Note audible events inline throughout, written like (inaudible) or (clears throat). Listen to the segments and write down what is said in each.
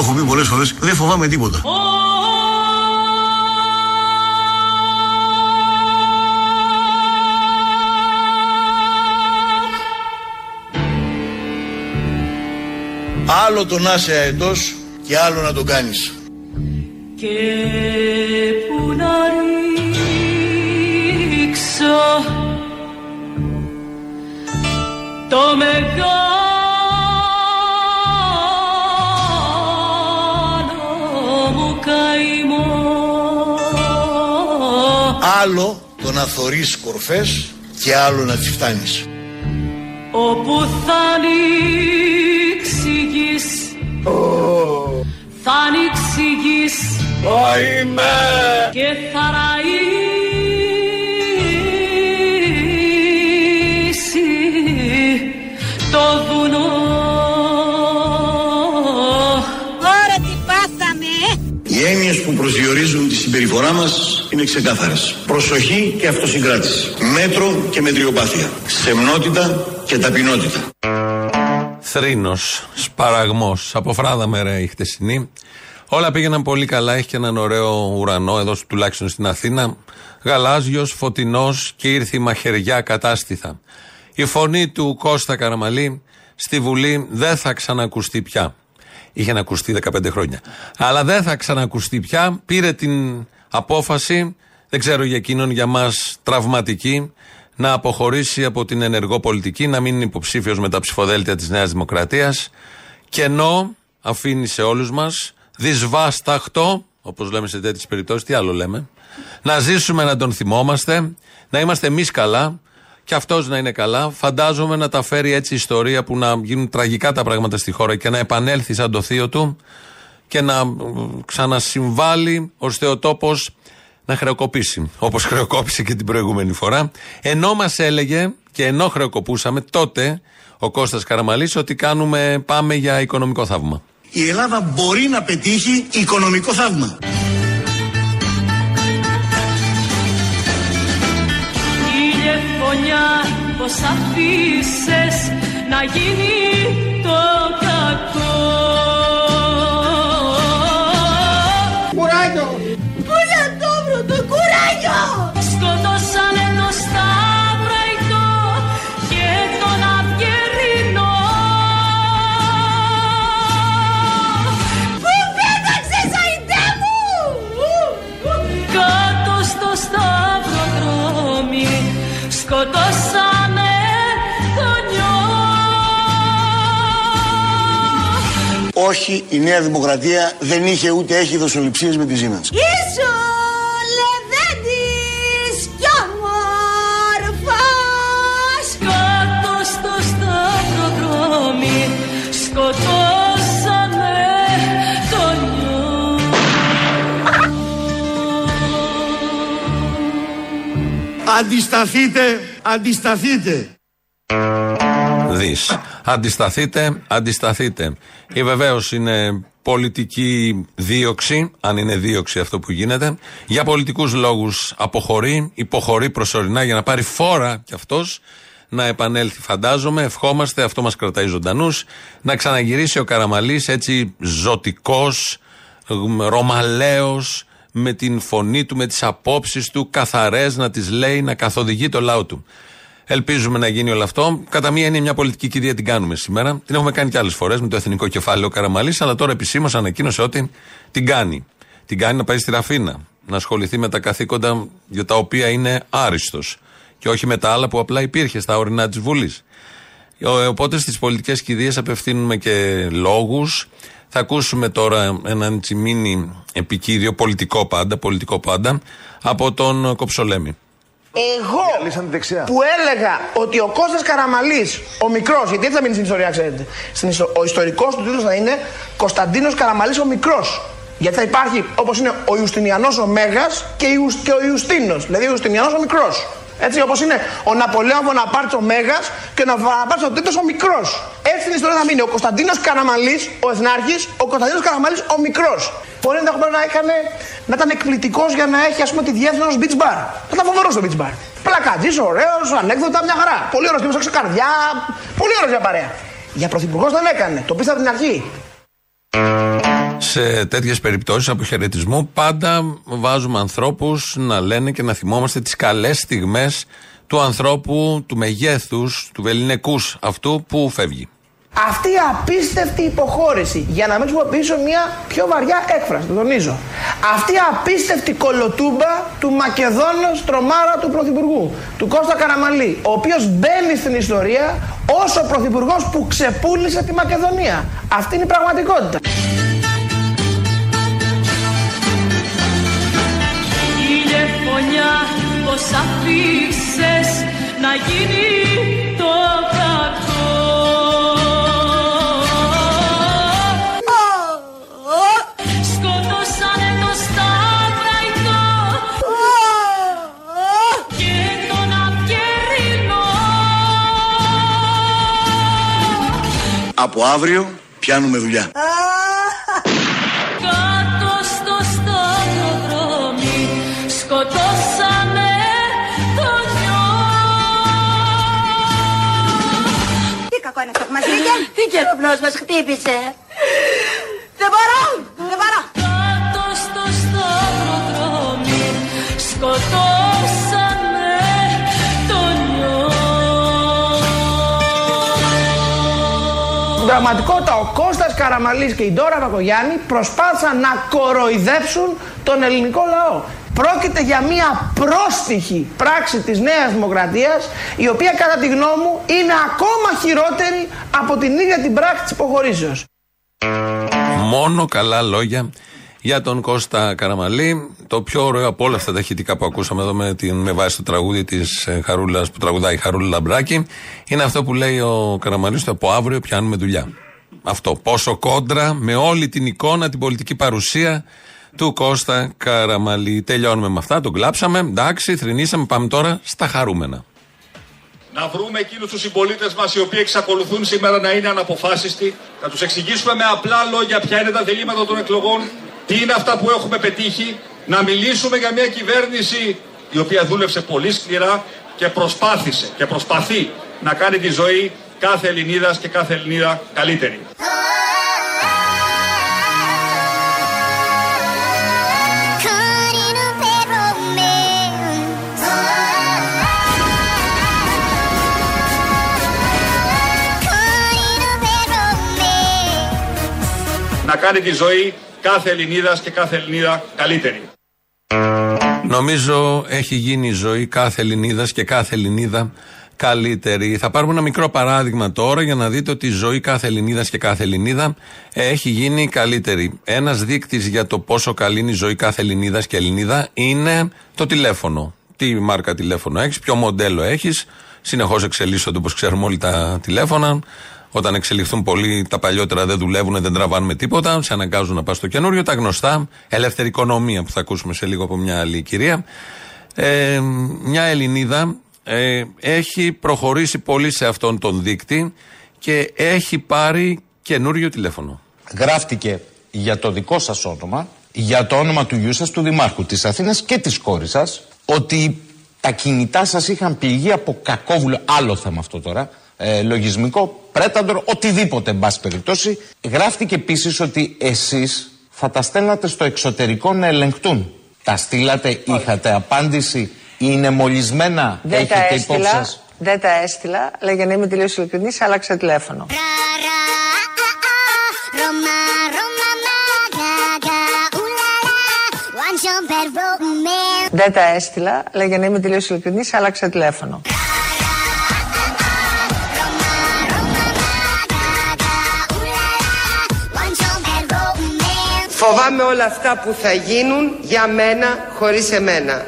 το έχω πει πολλές φορές, δεν φοβάμαι τίποτα. Άλλο το να είσαι αετός και άλλο να τον κάνεις. Και που να ρίξω το μεγάλο Άλλο το να θωρείς κορφές και άλλο να τις φτάνεις. όπου θα ανοίξεις η γης θα ανοίξεις η γης και θα ραΐσει έννοιες που προσδιορίζουν τη συμπεριφορά μας είναι ξεκάθαρες. Προσοχή και αυτοσυγκράτηση. Μέτρο και μετριοπάθεια. Σεμνότητα και ταπεινότητα. Θρήνος, σπαραγμός. Από φράδα μέρα η χτεσινή. Όλα πήγαιναν πολύ καλά. Έχει και έναν ωραίο ουρανό εδώ τουλάχιστον στην Αθήνα. Γαλάζιος, φωτεινός και ήρθε η μαχαιριά κατάστηθα. Η φωνή του Κώστα Καραμαλή στη Βουλή δεν θα ξανακουστεί πια. Είχε να ακουστεί 15 χρόνια. Αλλά δεν θα ξανακουστεί πια. Πήρε την απόφαση, δεν ξέρω για εκείνον, για μας τραυματική, να αποχωρήσει από την ενεργό πολιτική, να μην είναι υποψήφιος με τα ψηφοδέλτια της Νέας Δημοκρατίας. Και ενώ αφήνει σε όλους μας δυσβάσταχτο, όπως λέμε σε τέτοιες περιπτώσεις, τι άλλο λέμε, να ζήσουμε να τον θυμόμαστε, να είμαστε εμείς καλά και αυτός να είναι καλά. Φαντάζομαι να τα φέρει έτσι η ιστορία που να γίνουν τραγικά τα πράγματα στη χώρα και να επανέλθει σαν το θείο του και να ε, ξανασυμβάλλει ώστε ο τόπο να χρεοκοπήσει. Όπως χρεοκόπησε και την προηγούμενη φορά. Ενώ μας έλεγε και ενώ χρεοκοπούσαμε τότε ο Κώστας Καραμαλής ότι κάνουμε, πάμε για οικονομικό θαύμα. Η Ελλάδα μπορεί να πετύχει οικονομικό θαύμα. Πως αφήσες να γίνει το κακό Όχι, η Νέα Δημοκρατία δεν είχε ούτε έχει δοσοληψίες με τη Siemens. Ήσου λεβέντης κι όμορφος Κάτω στο σταυροδρόμι σκοτώσανε τον νιό Αντισταθείτε, αντισταθείτε. Δεις. Αντισταθείτε, αντισταθείτε. Ή βεβαίως είναι πολιτική δίωξη, αν είναι δίωξη αυτό που γίνεται. Για πολιτικούς λόγους αποχωρεί, υποχωρεί προσωρινά για να πάρει φόρα κι αυτός να επανέλθει, φαντάζομαι. Ευχόμαστε, αυτό μας κρατάει ζωντανούς. Να ξαναγυρίσει ο Καραμαλής έτσι ζωτικός, ρωμαλαίο, με την φωνή του, με τις απόψεις του, καθαρές να τις λέει, να καθοδηγεί το λαό του. Ελπίζουμε να γίνει όλο αυτό. Κατά μία είναι μια πολιτική κηδεία την κάνουμε σήμερα. Την έχουμε κάνει και άλλες φορές με το εθνικό κεφάλαιο Καραμαλής, αλλά τώρα επισήμως ανακοίνωσε ότι την κάνει. Την κάνει να πάει στη Ραφίνα, να ασχοληθεί με τα καθήκοντα για τα οποία είναι άριστος. Και όχι με τα άλλα που απλά υπήρχε στα ορεινά της Βουλής. Οπότε στις πολιτικές κηδείες απευθύνουμε και λόγους. Θα ακούσουμε τώρα έναν τσιμίνι επικύριο, πολιτικό πάντα, πολιτικό πάντα, από τον Κοψολέμη. Εγώ που έλεγα ότι ο Κώστας Καραμαλής, ο μικρός, γιατί έτσι θα μείνει στην ιστορία, ξέρετε. Στην ιστο- ο ιστορικός του τίτλος θα είναι Κωνσταντίνος Καραμαλής ο μικρός. Γιατί θα υπάρχει όπως είναι ο Ιουστινιανός ο Μέγας και, Ιους, και ο Ιουστίνος, δηλαδή ο Ιουστινιανός ο μικρός. Έτσι όπως είναι ο Ναπολέον Βοναπάρτης ο Μέγας και ο Βοναπάρτης ο Τρίτος ο μικρός. Έτσι στην ιστορία θα μείνει ο Κωνσταντίνος Καραμαλής, ο Εθνάρχης, ο Κωνσταντίνος Καραμαλής ο μικρός. Μπορεί ενδεχομένω να, έκανε, να ήταν εκπληκτικός για να έχει ας πούμε, τη διεύθυνση ενός beach bar. Θα ήταν φοβερός στο beach bar. Πλακατζής, ωραίος, ανέκδοτα, μια χαρά. Πολύ ωραίος τύπος, έξω καρδιά. Πολύ ωραίος για παρέα. Για πρωθυπουργός δεν έκανε. Το πίστευα από την αρχή. Σε τέτοιες περιπτώσεις αποχαιρετισμού πάντα βάζουμε ανθρώπους να λένε και να θυμόμαστε τις καλές στιγμές του ανθρώπου, του μεγέθους, του ελληνικού αυτού που φεύγει. Αυτή η απίστευτη υποχώρηση, για να μην χρησιμοποιήσω μια πιο βαριά έκφραση, το τονίζω. Αυτή η απίστευτη κολοτούμπα του Μακεδόνος τρομάρα του Πρωθυπουργού, του Κώστα Καραμαλή, ο οποίος μπαίνει στην ιστορία ως ο Πρωθυπουργός που ξεπούλησε τη Μακεδονία. Αυτή είναι η πραγματικότητα. Ηλιεφωνιά πως αφήσες να γίνει το κακό Από αύριο πιάνουμε δουλειά. Κάτω στο σταυροδρόμι σκοτώσανε τον νιό Τι κακό είναι αυτό που μας βγήκε. Τι καιροπνός μας χτύπησε. Πραγματικότητα ο Κώστας Καραμαλής και η Ντόρα Βακογιάννη προσπάθησαν να κοροϊδέψουν τον ελληνικό λαό. Πρόκειται για μια πρόστιχη πράξη της Νέας Δημοκρατίας η οποία κατά τη γνώμη μου είναι ακόμα χειρότερη από την ίδια την πράξη της υποχωρήσεως. Μόνο καλά λόγια για τον Κώστα Καραμαλή. Το πιο ωραίο από όλα αυτά τα ηχητικά που ακούσαμε εδώ με, την, με βάση το τραγούδι της Χαρούλας που τραγουδάει η Χαρούλα Λαμπράκη είναι αυτό που λέει ο Καραμαλής το από αύριο πιάνουμε δουλειά. Αυτό. Πόσο κόντρα με όλη την εικόνα, την πολιτική παρουσία του Κώστα Καραμαλή. Τελειώνουμε με αυτά, τον κλάψαμε. Εντάξει, θρυνήσαμε. Πάμε τώρα στα χαρούμενα. να βρούμε εκείνους τους συμπολίτες μας οι οποίοι εξακολουθούν σήμερα να είναι αναποφάσιστοι, να τους εξηγήσουμε με απλά λόγια ποια είναι τα διλήμματα των εκλογών, τι είναι αυτά που έχουμε πετύχει, να μιλήσουμε για μια κυβέρνηση η οποία δούλεψε πολύ σκληρά και προσπάθησε και προσπαθεί να κάνει τη ζωή κάθε Ελληνίδας και κάθε Ελληνίδα καλύτερη. Να κάνει τη ζωή κάθε Ελληνίδας και κάθε Ελληνίδα καλύτερη. Νομίζω έχει γίνει η ζωή κάθε Ελληνίδας και κάθε Ελληνίδα καλύτερη. Θα πάρουμε ένα μικρό παράδειγμα τώρα για να δείτε ότι η ζωή κάθε Ελληνίδας και κάθε Ελληνίδα έχει γίνει καλύτερη. Ένας δείκτης για το πόσο καλή είναι η ζωή κάθε Ελληνίδας και Ελληνίδα είναι το τηλέφωνο. Τι μάρκα τηλέφωνο έχεις, ποιο μοντέλο έχεις. Συνεχώς εξελίσσονται όπως ξέρουμε όλοι τα τηλέφωνα. Όταν εξελιχθούν πολύ, τα παλιότερα δεν δουλεύουν, δεν τραβάνουμε τίποτα. Σε αναγκάζουν να πας στο καινούριο. Τα γνωστά, ελεύθερη οικονομία που θα ακούσουμε σε λίγο από μια άλλη κυρία. Ε, μια Ελληνίδα ε, έχει προχωρήσει πολύ σε αυτόν τον δείκτη και έχει πάρει καινούριο τηλέφωνο. γράφτηκε για το δικό σας όνομα, για το όνομα του γιού σας, του Δημάρχου της Αθήνας και της κόρης σας, ότι τα κινητά σας είχαν πληγεί από κακόβουλο, άλλο θέμα αυτό τώρα, ε, λογισμικό, πρέταντρο, οτιδήποτε εν πάση περιπτώσει. Γράφτηκε επίσης ότι εσείς θα τα στέλνατε στο εξωτερικό να ελεγχτούν. Τα στείλατε, είχατε απάντηση, είναι μολυσμένα, Δεν τα έχετε υπόψη έστειλα. σας; Δεν τα έστειλα, αλλά για να είμαι τελείως ειλικρινής, άλλαξα τηλέφωνο. Δεν τα έστειλα, αλλά για να είμαι τελείως ειλικρινής, άλλαξα τηλέφωνο. Φοβάμαι όλα αυτά που θα γίνουν για μένα χωρίς εμένα.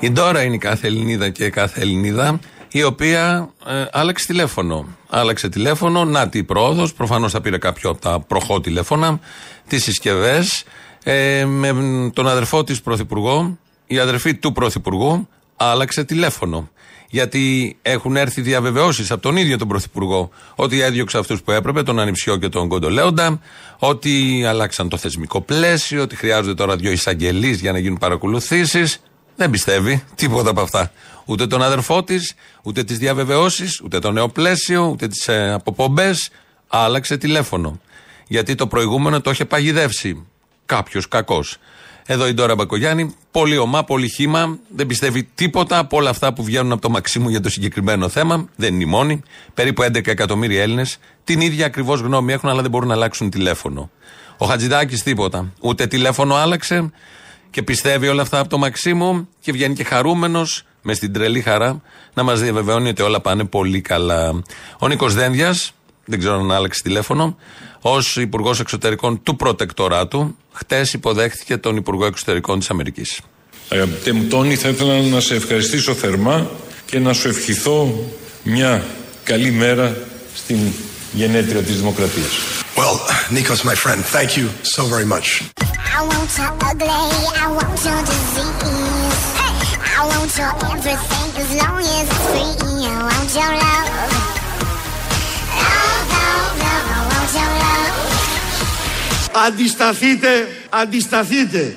Η Ντόρα είναι η κάθε Ελληνίδα και κάθε Ελληνίδα η οποία ε, άλλαξε τηλέφωνο. Άλλαξε τηλέφωνο, να τη πρόοδος. Προφανώς θα πήρε κάποιο από τα προχώ τηλέφωνα, τις συσκευές. Ε, με τον αδερφό της Πρωθυπουργό, η αδερφή του Πρωθυπουργού, άλλαξε τηλέφωνο. Γιατί έχουν έρθει διαβεβαιώσεις από τον ίδιο τον Πρωθυπουργό ότι έδιωξε αυτούς που έπρεπε, τον Ανιψιό και τον Κοντολέοντα, ότι αλλάξαν το θεσμικό πλαίσιο, ότι χρειάζονται τώρα δύο εισαγγελείς για να γίνουν παρακολουθήσεις. Δεν πιστεύει τίποτα από αυτά. Ούτε τον αδερφό της, ούτε τις διαβεβαιώσεις, ούτε το νέο πλαίσιο, ούτε τις ε, αποπομπές. Άλλαξε τηλέφωνο. Γιατί το προηγούμενο το είχε παγιδεύσει κάποιος κακός. Εδώ η Ντόρα Μπακογιάννη, πολύ ομά, πολύ χήμα, δεν πιστεύει τίποτα από όλα αυτά που βγαίνουν από το Μαξίμου για το συγκεκριμένο θέμα. Δεν είναι η μόνη. Περίπου 11 εκατομμύρια Έλληνες την ίδια ακριβώς γνώμη έχουν, αλλά δεν μπορούν να αλλάξουν τηλέφωνο. Ο Χατζηδάκης τίποτα. Ούτε τηλέφωνο άλλαξε και πιστεύει όλα αυτά από το Μαξίμου και βγαίνει και χαρούμενος με στην τρελή χαρά να μας διαβεβαιώνει ότι όλα πάνε πολύ καλά. Ο Νίκος Δένδιας, δεν ξέρω αν άλλαξε τηλέφωνο, ως Υπουργός Εξωτερικών του Προτεκτοράτου, χτες υποδέχθηκε τον Υπουργό Εξωτερικών της Αμερικής. Αγαπητέ μου Τόνι, θα ήθελα να σε ευχαριστήσω θερμά και να σου ευχηθώ μια καλή μέρα στην γενέτρια της Δημοκρατίας. Well, Nikos, my friend, thank you so very much. I want your ugly, I want your disease. I want your everything as long as it's free. I want your love. Love, Αντισταθείτε, αντισταθείτε.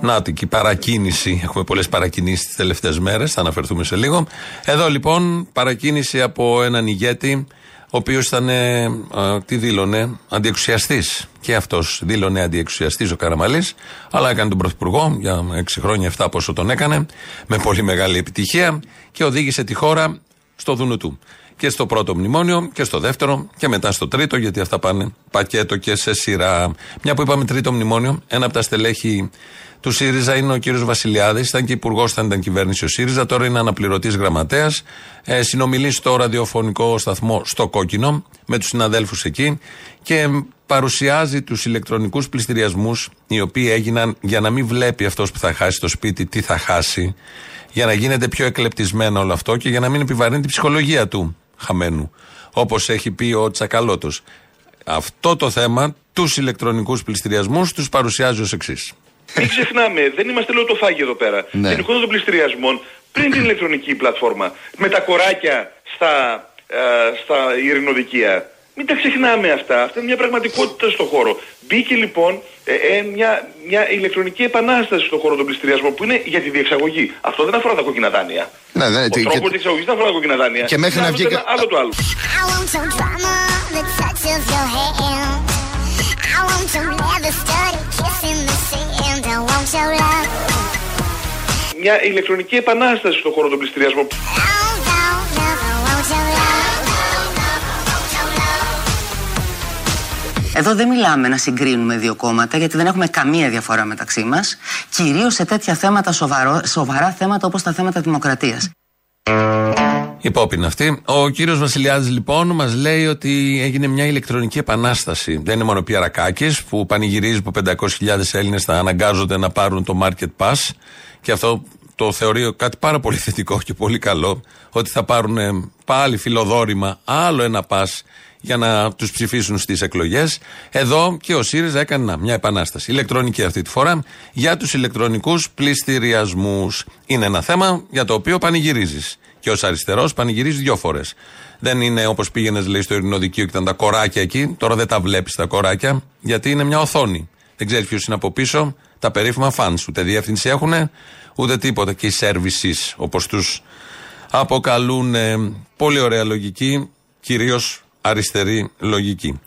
Νάτικη παρακίνηση. Έχουμε πολλές παρακινήσεις τις τελευταίες μέρες. Θα αναφερθούμε σε λίγο. Εδώ λοιπόν παρακίνηση από έναν ηγέτη, ο οποίος ήταν. ε, α, τι δήλωνε, αντιεξουσιαστής. Και αυτός δήλωνε αντιεξουσιαστής ο Καραμαλής, αλλά έκανε τον πρωθυπουργό για 6 χρόνια, 7 πόσο τον έκανε, με πολύ μεγάλη επιτυχία και οδήγησε τη χώρα στο δούνο του. Και στο πρώτο μνημόνιο και στο δεύτερο και μετά στο τρίτο, γιατί αυτά πάνε πακέτο και σε σειρά. Μια που είπαμε τρίτο μνημόνιο, ένα από τα στελέχη του ΣΥΡΙΖΑ είναι ο κύριος Βασιλιάδης. Ήταν και υπουργός όταν ήταν κυβέρνηση ο ΣΥΡΙΖΑ. Τώρα είναι αναπληρωτής γραμματέας. Ε, συνομιλεί στο ραδιοφωνικό σταθμό στο Κόκκινο με τους συναδέλφους εκεί και παρουσιάζει τους ηλεκτρονικούς πληστηριασμούς οι οποίοι έγιναν για να μην βλέπει αυτός που θα χάσει το σπίτι τι θα χάσει. Για να γίνεται πιο εκλεπτισμένο όλο αυτό και για να μην επιβαρύνει την ψυχολογία του χαμένου. Όπως έχει πει ο Τσακαλώτος. Αυτό το θέμα, τους ηλεκτρονικούς πληστηριασμούς, τους παρουσιάζει ως εξής. Μην ξεχνάμε, δεν είμαστε λοτοφάγοι εδώ πέρα. Ναι. Την εικόνα των πληστηριασμών πριν την (clears throat) ηλεκτρονική πλατφόρμα. Με τα κοράκια στα, ε, στα ειρηνοδικεία. Μην τα ξεχνάμε αυτά. Αυτά είναι μια πραγματικότητα στο χώρο. Μπήκε λοιπόν ε, ε, μια, μια ηλεκτρονική επανάσταση στον χώρο των πληστηριασμών που είναι για τη διεξαγωγή. Αυτό δεν αφορά τα κόκκινα δάνεια. Ναι, ναι, Ο και- τρόπος διεξαγωγής δεν αφορά τα κόκκινα δάνεια. Και μέχρι Είναι να άλλο βγει το και- ένα, άλλο το άλλο. I want your drama, the touch of your hand. I want your never study kissing the sand. I want your love. Μια ηλεκτρονική επανάσταση στον χώρο των πληστηριασμών. Εδώ δεν μιλάμε να συγκρίνουμε δύο κόμματα, γιατί δεν έχουμε καμία διαφορά μεταξύ μας. Κυρίως σε τέτοια θέματα, σοβαρό, σοβαρά θέματα όπως τα θέματα δημοκρατίας. Υπόπεινα αυτή. Ο κύριος Βασιλιάδης λοιπόν μας λέει ότι έγινε μια ηλεκτρονική επανάσταση. Δεν είναι μόνο Πιαρακάκης που πανηγυρίζει που 500.000 Έλληνες θα αναγκάζονται να πάρουν το Market Pass και αυτό το θεωρεί κάτι πάρα πολύ θετικό και πολύ καλό. Ότι θα πάρουν ε, πάλι φιλοδόρημα άλλο ένα pass για να τους ψηφίσουν στις εκλογές. Εδώ και ο ΣΥΡΙΖΑ έκανε να, μια επανάσταση. Ηλεκτρονική αυτή τη φορά για τους ηλεκτρονικούς πληστηριασμούς. Είναι ένα θέμα για το οποίο πανηγυρίζεις. Και ως αριστερός πανηγυρίζεις δύο φορές. Δεν είναι όπως πήγαινες, λέει, στο Ειρηνοδικείο και ήταν τα κοράκια εκεί. Τώρα δεν τα βλέπεις τα κοράκια, γιατί είναι μια οθόνη. Δεν ξέρεις ποιος είναι από πίσω. Τα περίφημα fans. Ούτε διεύθυνση έχουν, ούτε τίποτα. Και οι services, όπως τους αποκαλούν. ε, πολύ ωραία λογική, κυρίως αριστερή λογική.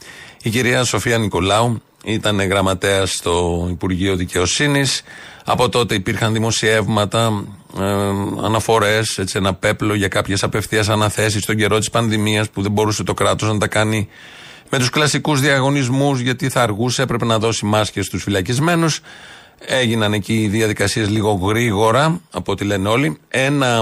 Η κυρία Σοφία Νικολάου ήταν γραμματέας στο Υπουργείο Δικαιοσύνης. Από τότε υπήρχαν δημοσιεύματα, ε, αναφορές, ένα πέπλο για κάποιες απευθείας αναθέσεις στον καιρό της πανδημίας που δεν μπορούσε το κράτος να τα κάνει με τους κλασικούς διαγωνισμούς γιατί θα αργούσε, έπρεπε να δώσει μάσκες στους φυλακισμένους. Έγιναν εκεί οι διαδικασίες λίγο γρήγορα, από ό,τι λένε όλοι. Ένα,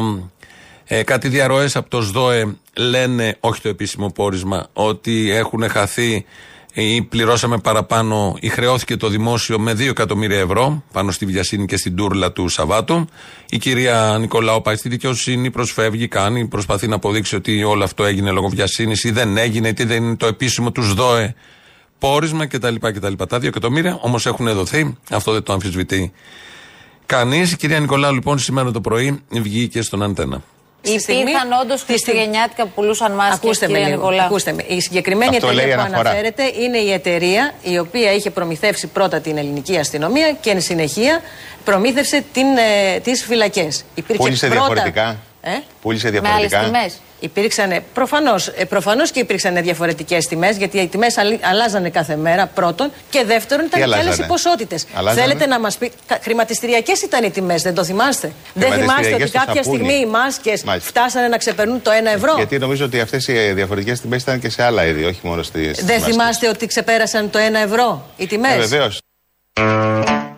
ε, κάτι διαρροές από το ΣΔΟΕ λένε, όχι το επίσημο πόρισμα, ότι έχουν χαθεί ή πληρώσαμε παραπάνω ή χρεώθηκε το δημόσιο με 2 εκατομμύρια ευρώ πάνω στη βιασύνη και στην τούρλα του Σαββάτου. Η κυρία Νικολάου πάει στη δικαιοσύνη, προσφεύγει, κάνει, προσπαθεί να αποδείξει ότι όλο αυτό έγινε λόγω βιασύνης ή δεν έγινε, ή δεν είναι το επίσημο του ΣΔΟΕ πόρισμα κτλ. κτλ. Τα 2 εκατομμύρια όμως έχουν δοθεί, αυτό δεν το αμφισβητεί κανείς. Η κυρία Νικολάου λοιπόν σήμερα το πρωί βγήκε στον αντένα. Υπήρχαν όντως χριστουγεννιάτικα που πουλούσαν μάσκες, Ακούστε με, κυρία λίγο, Νικολάου. ακούστε με. Η συγκεκριμένη Αυτό εταιρεία λέει που αναφορά. αναφέρεται είναι η εταιρεία η οποία είχε προμηθεύσει πρώτα την ελληνική αστυνομία και εν συνεχεία προμήθευσε την, ε, τις φυλακές. Υπήρχε Πούλησε πρώτα, διαφορετικά. Ε, Ε; Πούλησε Με άλλες διαφορετικά. τιμές. Υπήρξαν, προφανώς, ε, προφανώς και υπήρξαν διαφορετικές τιμές, γιατί οι τιμές αλ- αλλάζανε κάθε μέρα, πρώτον. Και δεύτερον, ήταν και άλλες οι αλλάζανε; ποσότητες. Αλλάζανε; Θέλετε να μας πει, κα- χρηματιστηριακές ήταν οι τιμές, δεν το θυμάστε; Δεν θυμάστε ότι Χρηματιστηριακές στο κάποια σαπούνι. στιγμή οι μάσκες Μάλιστα. φτάσανε να ξεπερνούν το 1 ευρώ; Γιατί νομίζω ότι αυτές οι διαφορετικές τιμές ήταν και σε άλλα είδη, όχι μόνο στις. Δεν θυμάστε ότι ξεπέρασαν το 1 ευρώ οι τιμές; Ε, Βεβαίως.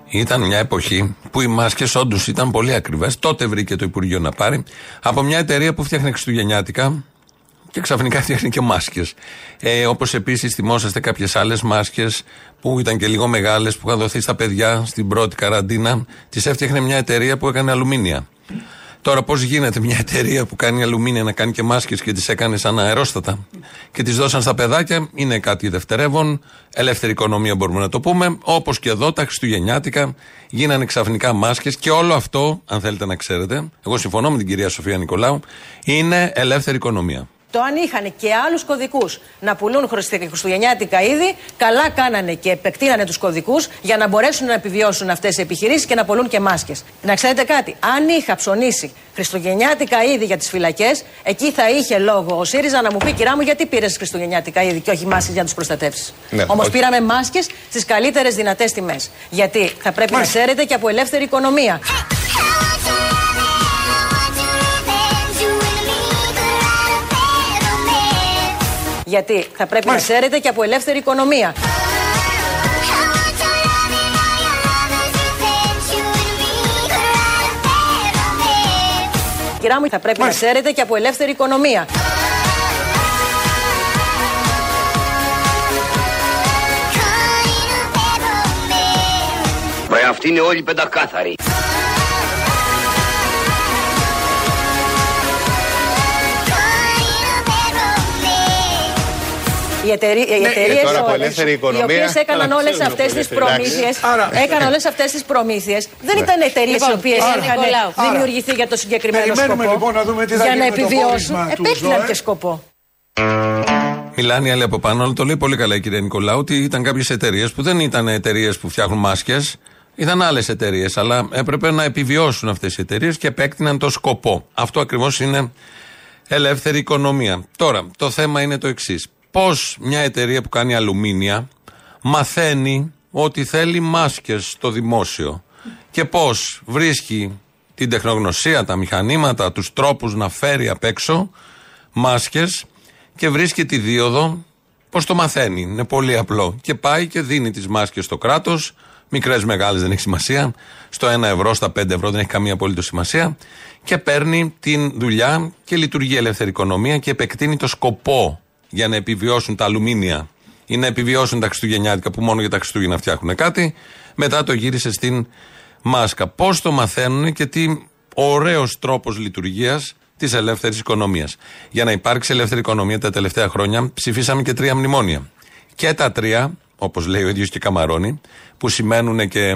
Ήταν μια εποχή που οι μάσκες όντως ήταν πολύ ακριβές. Τότε βρήκε το Υπουργείο να πάρει από μια εταιρεία που φτιάχνει Χριστουγεννιάτικα και ξαφνικά φτιάχνει και μάσκες. Ε, Όπως επίσης θυμόσαστε κάποιες άλλες μάσκες που ήταν και λίγο μεγάλες που είχαν δοθεί στα παιδιά στην πρώτη καραντίνα. Τις έφτιαχνε μια εταιρεία που έκανε αλουμίνια. Τώρα, πώς γίνεται μια εταιρεία που κάνει αλουμίνια να κάνει και μάσκες και τις έκανε σαν αερόστατα; Και τις δώσαν στα παιδάκια, είναι κάτι δευτερεύον. Ελεύθερη οικονομία μπορούμε να το πούμε. Όπως και εδώ, τα Χριστουγεννιάτικα γίνανε ξαφνικά μάσκες και όλο αυτό, αν θέλετε να ξέρετε, εγώ συμφωνώ με την κυρία Σοφία Νικολάου, είναι ελεύθερη οικονομία. Το αν είχαν και άλλους κωδικούς να πουλούν χριστου- χριστουγεννιάτικα είδη, καλά κάνανε και επεκτείνανε τους κωδικούς για να μπορέσουν να επιβιώσουν αυτές οι επιχειρήσεις και να πουλούν και μάσκες. Να ξέρετε κάτι, αν είχα ψωνίσει χριστουγεννιάτικα είδη για τις φυλακές, εκεί θα είχε λόγο ο ΣΥΡΙΖΑ να μου πει: Κυρά μου, γιατί πήρες χριστουγεννιάτικα είδη και όχι μάσκες για να τους προστατεύσεις; Ναι, Όμως όχι. πήραμε μάσκες στις καλύτερες δυνατές τιμές. Γιατί θα πρέπει να ξέρετε και από ελεύθερη οικονομία. Γιατί θα πρέπει να ξέρετε και από ελεύθερη οικονομία. Κυρά μου, θα πρέπει να ξέρετε και από ελεύθερη οικονομία. Μα αυτοί είναι όλοι πεντακάθαροι. Ελεύθερη οικονομία. οι οποίες έκαναν Καλά, όλες ξέρουμε αυτές από τις ελεύθερη. προμήθειες, Εντάξει. έκαναν όλες αυτές τις προμήθειες, δεν Άρα. ήταν εταιρείες οι Λοιπόν, οποίες άρα. είχαν Νικολάου. δημιουργηθεί για το συγκεκριμένο Περιμένουμε σκοπό. λοιπόν να δούμε τι θα για γίνει να με το επιβιώσουν, πόρισμα του επέκτηναν ΖΟΕ. και σκοπό. Μιλάνε οι άλλοι από πάνω, αλλά το λέει πολύ καλά η κυρία Νικολάου ότι ήταν κάποιες εταιρείες που δεν ήταν εταιρείες που φτιάχνουν μάσκες, ήταν άλλες εταιρείες. Αλλά έπρεπε να επιβιώσουν αυτές οι εταιρείες και επέκτηναν το σκοπό. Αυτό ακριβώς είναι ελεύθερη οικονομία. Τώρα, το θέμα είναι το εξής. Πώς μια εταιρεία που κάνει αλουμίνια μαθαίνει ότι θέλει μάσκες στο δημόσιο και πώς βρίσκει την τεχνογνωσία, τα μηχανήματα, τους τρόπους να φέρει απ' έξω μάσκες και βρίσκει τη δίωδο πώς το μαθαίνει. Είναι πολύ απλό. Και πάει και δίνει τις μάσκες στο κράτος, μικρές μεγάλες δεν έχει σημασία, στο 1 ευρώ, στα 5 ευρώ δεν έχει καμία απολύτως σημασία και παίρνει την δουλειά και λειτουργεί η ελεύθερη οικονομία και επεκτείνει το σκοπό για να επιβιώσουν τα αλουμίνια ή να επιβιώσουν τα Χριστουγεννιάτικα που μόνο για τα Χριστούγεννα φτιάχνουν κάτι. Μετά το γύρισε στην μάσκα. Πώς το μαθαίνουν και τι ωραίος τρόπος λειτουργίας της ελεύθερης οικονομίας. Για να υπάρξει ελεύθερη οικονομία τα τελευταία χρόνια ψηφίσαμε και τρία μνημόνια. Και τα τρία, όπως λέει ο ίδιος και Καμαρώνη, που σημαίνουν και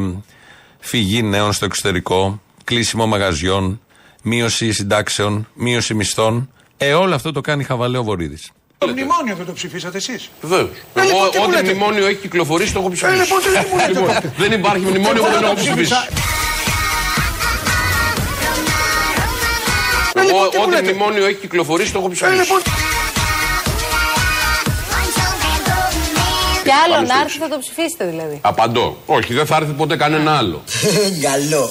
φυγή νέων στο εξωτερικό, κλείσιμο μαγαζιών, μείωση συντάξεων, μείωση μισθών. Ε, όλο αυτό το κάνει χαβαλέο Βορύδης. Το μνημόνιο δεν το ψηφίσατε εσείς. Βεβαίως. Ε, λοιπόν, τι μου Ό,τι λέτε; μνημόνιο έχει κυκλοφορήσει το έχω ψηφίσει. Ε, λοιπόν, τι μου λέτε Λοιπόν, τότε. δεν υπάρχει μνημόνιο που Εγώ δεν το έχω ψηφίσει. ψήφισα. Ε, λοιπόν, τι μου Ό,τι λέτε; μνημόνιο έχει κυκλοφορήσει το έχω Ε, ψηφίσει. λοιπόν, Και άλλο Πάμε να στο έρθει θα το ψηφίσετε δηλαδή. Απαντώ. Όχι, δεν θα έρθει ποτέ κανένα άλλο. (laughs) Καλό.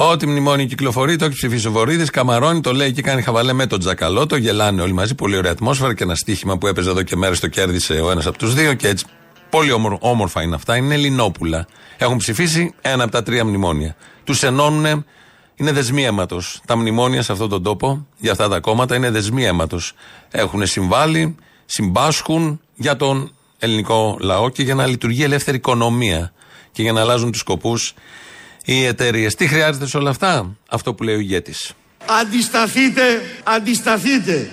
Ό,τι μνημόνιο κυκλοφορεί, το έχει ψηφίσει ο Βορύδης. Καμαρώνει, το λέει και κάνει χαβαλέ με τον Τζακαλό. Το γελάνε όλοι μαζί. Πολύ ωραία ατμόσφαιρα και ένα στοίχημα που έπαιζε εδώ και μέρες το κέρδισε ο ένας από τους δύο. Και έτσι. Πολύ όμορ- όμορφα είναι αυτά. Είναι Ελληνόπουλα. Έχουν ψηφίσει ένα από τα τρία μνημόνια. Τους ενώνουν. Είναι δεσμοί αίματος. Τα μνημόνια σε αυτόν τον τόπο, για αυτά τα κόμματα, είναι δεσμοί αίματος. Έχουν συμβάλει, συμπάσχουν για τον ελληνικό λαό και για να λειτουργεί η ελεύθερη οικονομία και για να αλλάζουν τους σκοπούς οι εταιρείες. Τι χρειάζεται σε όλα αυτά, αυτό που λέει ο ηγέτης. αντισταθείτε, αντισταθείτε.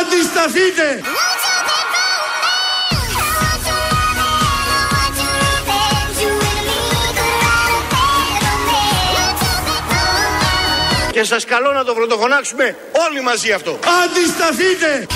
Αντισταθείτε. Και σας καλώ να το πρωτοφωνάξουμε όλοι μαζί αυτό. Αντισταθείτε.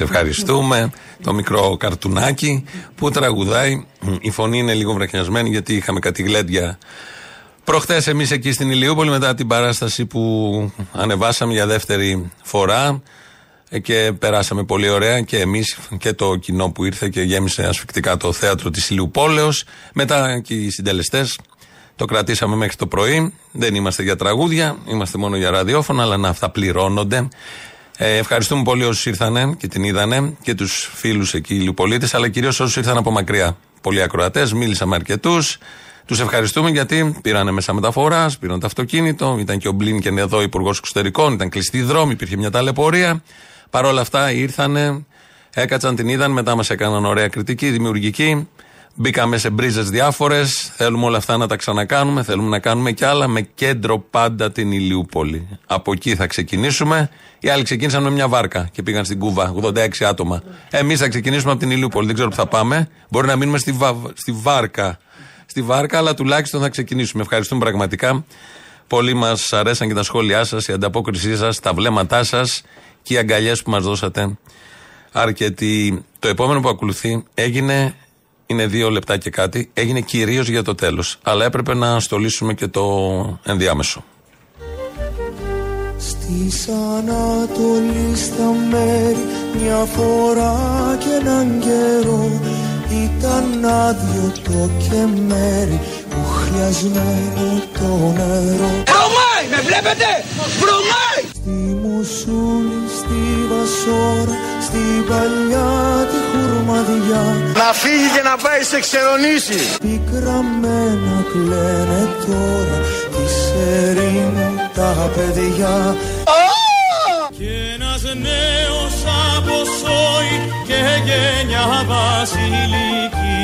Σε ευχαριστούμε. Το μικρό καρτουνάκι που τραγουδάει. Η φωνή είναι λίγο βραχιασμένη γιατί είχαμε κάτι γλέντια Προχθές εμείς εκεί στην Ηλιούπολη μετά την παράσταση που ανεβάσαμε για δεύτερη φορά ε, και περάσαμε πολύ ωραία και εμείς και το κοινό που ήρθε και γέμισε ασφικτικά το θέατρο της Ηλιουπόλεως. Μετά και οι συντελεστές το κρατήσαμε μέχρι το πρωί. Δεν είμαστε για τραγούδια, είμαστε μόνο για ραδιόφωνα, αλλά να αυτά πληρώνονται. Ε, ευχαριστούμε πολύ όσους ήρθανε και την είδανε και τους φίλους εκεί Ηλιουπολίτε, αλλά κυρίως όσους ήρθαν από μακριά. Πολλοί ακροατές, μίλησα με αρκετούς. Τους ευχαριστούμε γιατί πήρανε μέσα μεταφοράς, πήραν το αυτοκίνητο, ήταν και ο Μπλίνκεν εδώ υπουργός εξωτερικών, ήταν κλειστή η δρόμη, υπήρχε μια ταλαιπωρία. Παρ' όλα αυτά ήρθανε, έκατσαν, την είδαν, μετά μας έκαναν ωραία κριτική, δημιουργική. Μπήκαμε σε μπρίζες διάφορες. Θέλουμε όλα αυτά να τα ξανακάνουμε. Θέλουμε να κάνουμε κι άλλα με κέντρο πάντα την Ηλιούπολη. Από εκεί θα ξεκινήσουμε. Οι άλλοι ξεκίνησαν με μια βάρκα και πήγαν στην Κούβα. 86 άτομα. Εμείς θα ξεκινήσουμε από την Ηλιούπολη. Δεν ξέρω που θα πάμε. Μπορεί να μείνουμε στη, βα... στη βάρκα. Στη βάρκα, αλλά τουλάχιστον θα ξεκινήσουμε. Ευχαριστούμε πραγματικά. Πολύ μας αρέσαν και τα σχόλιά σας, η ανταπόκρισή σας, τα βλέμματά σας και οι αγκαλιές που μας δώσατε. Αρκετοί. Το επόμενο που ακολουθεί έγινε είναι δύο λεπτά και κάτι. Έγινε κυρίως για το τέλος. Αλλά έπρεπε να στολίσουμε και το ενδιάμεσο. Στη Ανατολή στα μέρη μια φορά και έναν καιρό ήταν άδειο το κεμέρι που χρειασμένο το νερό Βρωμάει, με βλέπετε! Βρωμάει! Στη Μουσούλη, στη Βασόρα, στην παλιά τη χουρμαδιά Να φύγει και να πάει σε ξερονήσει. Πικραμένα κλαίνε τώρα της ερήμου τα παιδιά. Και ένας νέος αποσώει και γενιά βασιλική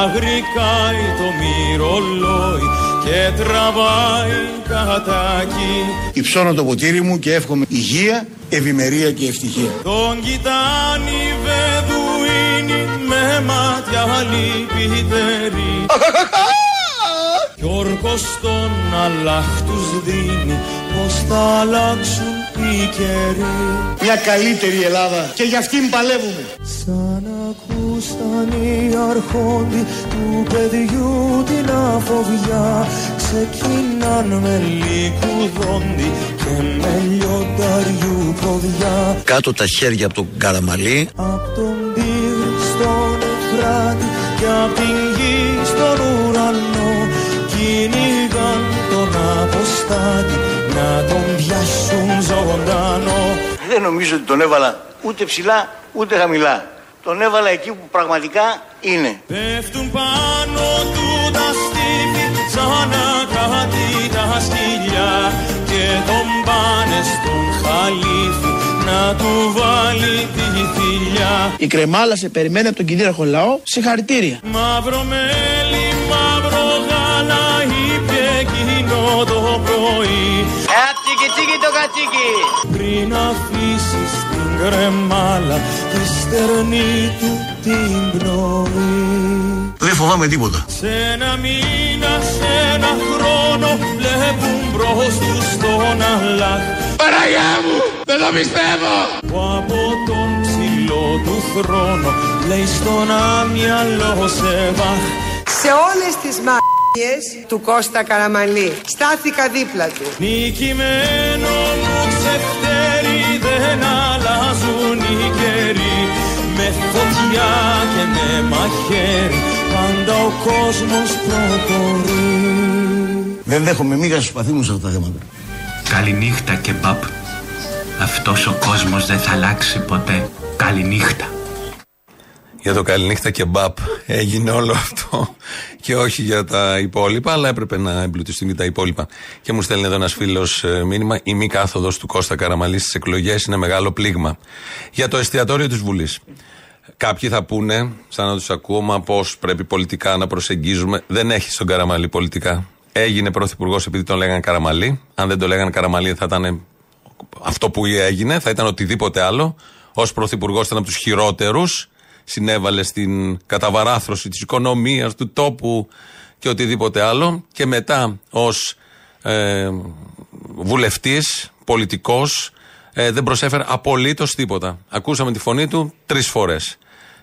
Αγρικάει το μυρολόι και τραβάει κατάκι Υψώνω το ποτήρι μου και εύχομαι υγεία, ευημερία και ευτυχία. Τον κοιτάνει η Βεδουίνη με μάτια λυπητερή (laughs) Κι όρκος τον αλλάχ τους δίνει πως θα αλλάξουν οι καιροί Μια καλύτερη Ελλάδα και για αυτήν παλεύουμε. Σαν ακούσαν οι αρχόντι του παιδιού την αφοβιά Ξεκινάν με λικουδόντι και με λιονταριού ποδιά Κάτω τα χέρια από τον Καραμαλή. Απ' τον Τίγρη στον Εφράτη και απ' την γη στον ουρανό κυνηγάν τον αποστάτη να τον πιάσουν ζωντανό Δεν νομίζω ότι τον έβαλα ούτε ψηλά ούτε χαμηλά. Τον έβαλα εκεί που πραγματικά είναι. Πέφτουν πάνω του τα στήθη σαν να κάτι τα σκυλιά και τον πάνε στον χαλίφι να του βάλει τη θηλιά Η κρεμάλα σε περιμένει από τον κυρίαρχο λαό. Συγχαρητήρια. Μαύρο μέλι, μαύρο γάλα είπε εκείνο το πρωί Ατσίκι τσίκι το κατσίκι. πριν αφήσει την κρεμάλα τη στερνή του την πνοή Δεν φοβάμαι τίποτα. Σε ένα μήνα, σε ένα χρόνο βλέπουν μπρος τους τον Αλλάχ Παραγιά μου, δεν το πιστεύω. που από τον ψηλό του θρόνο λέει στον άμυαλο σε βαχ Σε όλες τις μάχες του Κώστα Καραμαλή στάθηκα δίπλα του. Νικημένο μου ξεφτέρι δεν αλλάζουν οι καιροί Με φωτιά και με μαχαίρι πάντα ο κόσμος προχωρεί Δεν δέχομαι μίγα στου παθήμους σε αυτά τα θέματα. Καληνύχτα και μπαπ. Αυτός ο κόσμος δεν θα αλλάξει ποτέ. Καληνύχτα. Για το καληνύχτα και μπαπ έγινε όλο αυτό και όχι για τα υπόλοιπα, αλλά έπρεπε να εμπλουτιστούν και τα υπόλοιπα. Και μου στέλνει εδώ ένας φίλος μήνυμα: Η μη κάθοδος του Κώστα Καραμαλής στις εκλογές είναι μεγάλο πλήγμα. Για το εστιατόριο της Βουλής. Κάποιοι θα πούνε, σαν να τους ακούω, μα πώς πρέπει πολιτικά να προσεγγίζουμε. Δεν έχει στον Καραμαλή πολιτικά. Έγινε πρωθυπουργός επειδή τον λέγανε Καραμαλή. Αν δεν τον λέγανε Καραμαλή, θα ήταν αυτό που έγινε, θα ήταν οτιδήποτε άλλο. Ω πρωθυπουργός ήταν από τους χειρότερους. Συνέβαλε στην καταβαράθρωση της οικονομίας, του τόπου και οτιδήποτε άλλο. Και μετά ως ε, βουλευτής, πολιτικός, Ε, δεν προσέφερε απολύτως τίποτα. Ακούσαμε τη φωνή του τρεις φορές.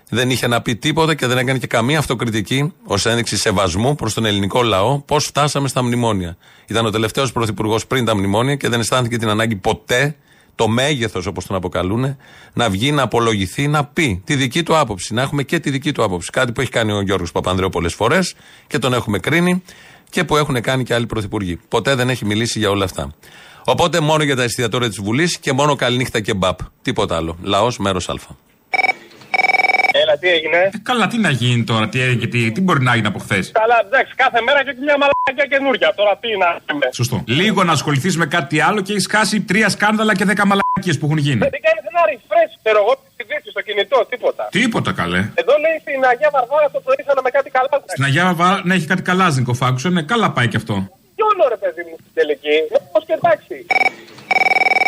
Δεν είχε να πει τίποτα και δεν έκανε και καμία αυτοκριτική ως ένδειξη σεβασμού προς τον ελληνικό λαό πώς φτάσαμε στα μνημόνια. Ήταν ο τελευταίος πρωθυπουργός πριν τα μνημόνια και δεν αισθάνθηκε την ανάγκη ποτέ, το μέγεθος όπως τον αποκαλούν, να βγει, να απολογηθεί, να πει τη δική του άποψη. Να έχουμε και τη δική του άποψη. Κάτι που έχει κάνει ο Γιώργος Παπανδρέου πολλές φορές και τον έχουμε κρίνει και που έχουν κάνει και άλλοι πρωθυπουργοί. Ποτέ δεν έχει μιλήσει για όλα αυτά. Οπότε μόνο για τα εστιατόρια της Βουλής και μόνο καληνύχτα και μπαπ. Τίποτα άλλο. Λαός μέρος Α. Έλα, τι έγινε. Ε, καλά, τι να γίνει τώρα, τι, έγινε και τι, τι μπορεί να γίνει από χθες; Καλά, εντάξει, κάθε μέρα και μια μαλακιά καινούρια. Τώρα τι να πούμε. Σωστό. Λίγο να ασχοληθείς με κάτι άλλο και έχεις χάσει τρία σκάνδαλα και δέκα μαλακίες που έχουν γίνει. Δεν κάνει ένα refresh, ξέρω εγώ, τη δίκτυα στο κινητό, τίποτα. Τίποτα καλέ. Εδώ λέει στην Αγία Βαρβάρα το πρωί με κάτι καλά. Στην Αγία Βαρβάρα να έχει κάτι καλάζνικο φάξο, ναι, καλά πάει και αυτό. Τι όλο ρε παιδί μου στην τελική. Πώς και εντάξει.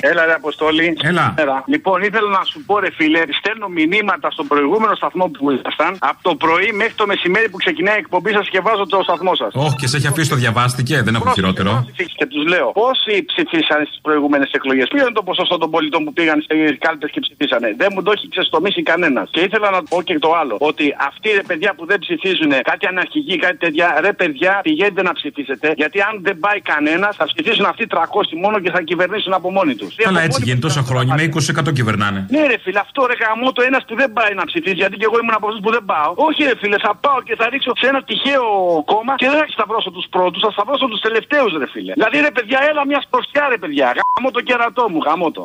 Έλα, ρε Αποστόλη. Έλα. Λοιπόν, ήθελα να σου πω, ρε φίλε, στέλνω μηνύματα στον προηγούμενο σταθμό που ήσασταν από το πρωί μέχρι το μεσημέρι που ξεκινάει η εκπομπή σας και βάζω το σταθμό σας. Όχι, και σε έχει αφήσει το διαβάστηκε, δεν έχω χειρότερο. Και τους λέω, πόσοι ψηφίσανε στις προηγούμενες εκλογές, ποιο είναι το ποσοστό των πολιτών που πήγαν στι κάλπες και ψηφίσανε; Δεν μου το έχει ξεστομίσει κανένας. Και ήθελα να πω και το άλλο, ότι αυτοί ρε παιδιά που δεν ψηφίζουν κάτι αναρχική, κάτι τέτοια, ρε παιδιά πηγαίνετε να ψηφίσετε, γιατί αν δεν πάει κανένας θα ψηφίσουν αυτοί 300 μόνο και θα κυβερνήσουν από μόνοι τους. Καλά, έτσι γίνει τόσα χρόνια, με 20% κυβερνάνε. Ναι, ρε φίλε, αυτό ρε γαμό το ένας που δεν πάει να ψηφίσει, γιατί και εγώ ήμουν από αυτούς που δεν πάω. Όχι, ρε φίλε, θα πάω και θα ρίξω σε ένα τυχαίο κόμμα και δεν θα σταυρώσω τους πρώτους, θα σταυρώσω τους τελευταίους, ρε φίλε. Δηλαδή, ρε παιδιά, έλα μια σπροσιά, ρε παιδιά. Γαμώ το κερατό μου, γαμώ το.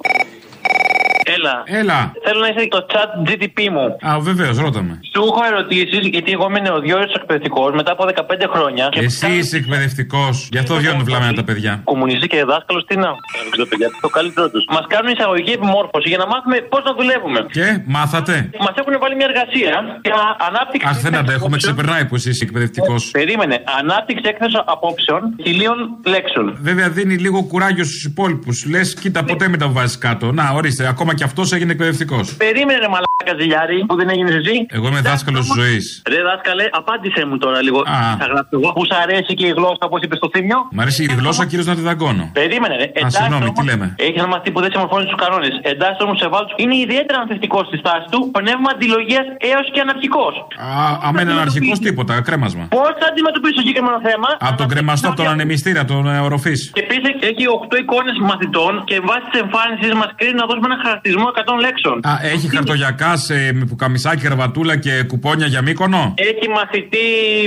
Έλα. Έλα. Θέλω να είσαι το chat GTP μου. Α, βεβαίως, ρώτα με. Σου έχω ερωτήσεις, γιατί εγώ είμαι νεοδιόριστο εκπαιδευτικός μετά από 15 χρόνια. Και Εσύ είσαι εκπαιδευτικός. Γι' αυτό διώνουν βλαμμένα τα παιδιά. Κομμουνιστή και δάσκαλος, τι να. Το παιδιά, το καλύτερό τους. Μας κάνουν εισαγωγική επιμόρφωση για να μάθουμε πώς να δουλεύουμε. Και μάθατε. Μας έχουν βάλει μια εργασία για ανάπτυξη. Α δεν αντέχουμε, ξεπερνάει που εσύ είσαι εκπαιδευτικός. Περίμενε. Ανάπτυξη έκθεσης απόψεων χιλίων λέξεων. Βέβαια δίνει λίγο κουράγιο στους υπόλοιπους. Λες, κοίτα, ποτέ μην τα βάζεις κάτω. Να, ορίστε, ακόμα και αυτός έγινε εκπαιδευτικός. Περίμενε ρε μαλάκα ζηλιάρη που δεν έγινε εσύ. Εγώ είμαι δάσκαλος τη ζωής. Ρε δάσκαλε, απάντησε μου τώρα λίγο. Θα γράψω εγώ που σ' αρέσει και η γλώσσα όπως είπε στο θύμιο. Μ' αρέσει η γλώσσα, κύριος να τη δαγκώνω. Περίμενε, ρε. Α, συγγνώμη, τι λέμε; Έχει ένα μαθητή που δεν συμμορφώνει στους κανόνες. Εντάξει όμω σε βάλτους. Είναι ιδιαίτερα ανθεκτικός στη στάση του, πνεύμα αντιλογίας έως και αναρχικός. Α, άμα είναι αναρχικός, τίποτα, κρέμασμα. Πώς θα αντιμετωπίσει το συγκεκριμένο θέμα; Από τον κρεμαστό, από τον ανεμιστήρα, από τον οροφής. Και επίσης έχει 8 εικόνες μαθητών και βάσει της εμφάνισης μας κρίνει να δώσουμε ένα χαρακτηρισμό 100 λέξεων. Α, έχει χαρτογιακά σε, με πουκαμισάκι, κρεβατούλα και κουπόνια για μήκονο; Έχει μαθητή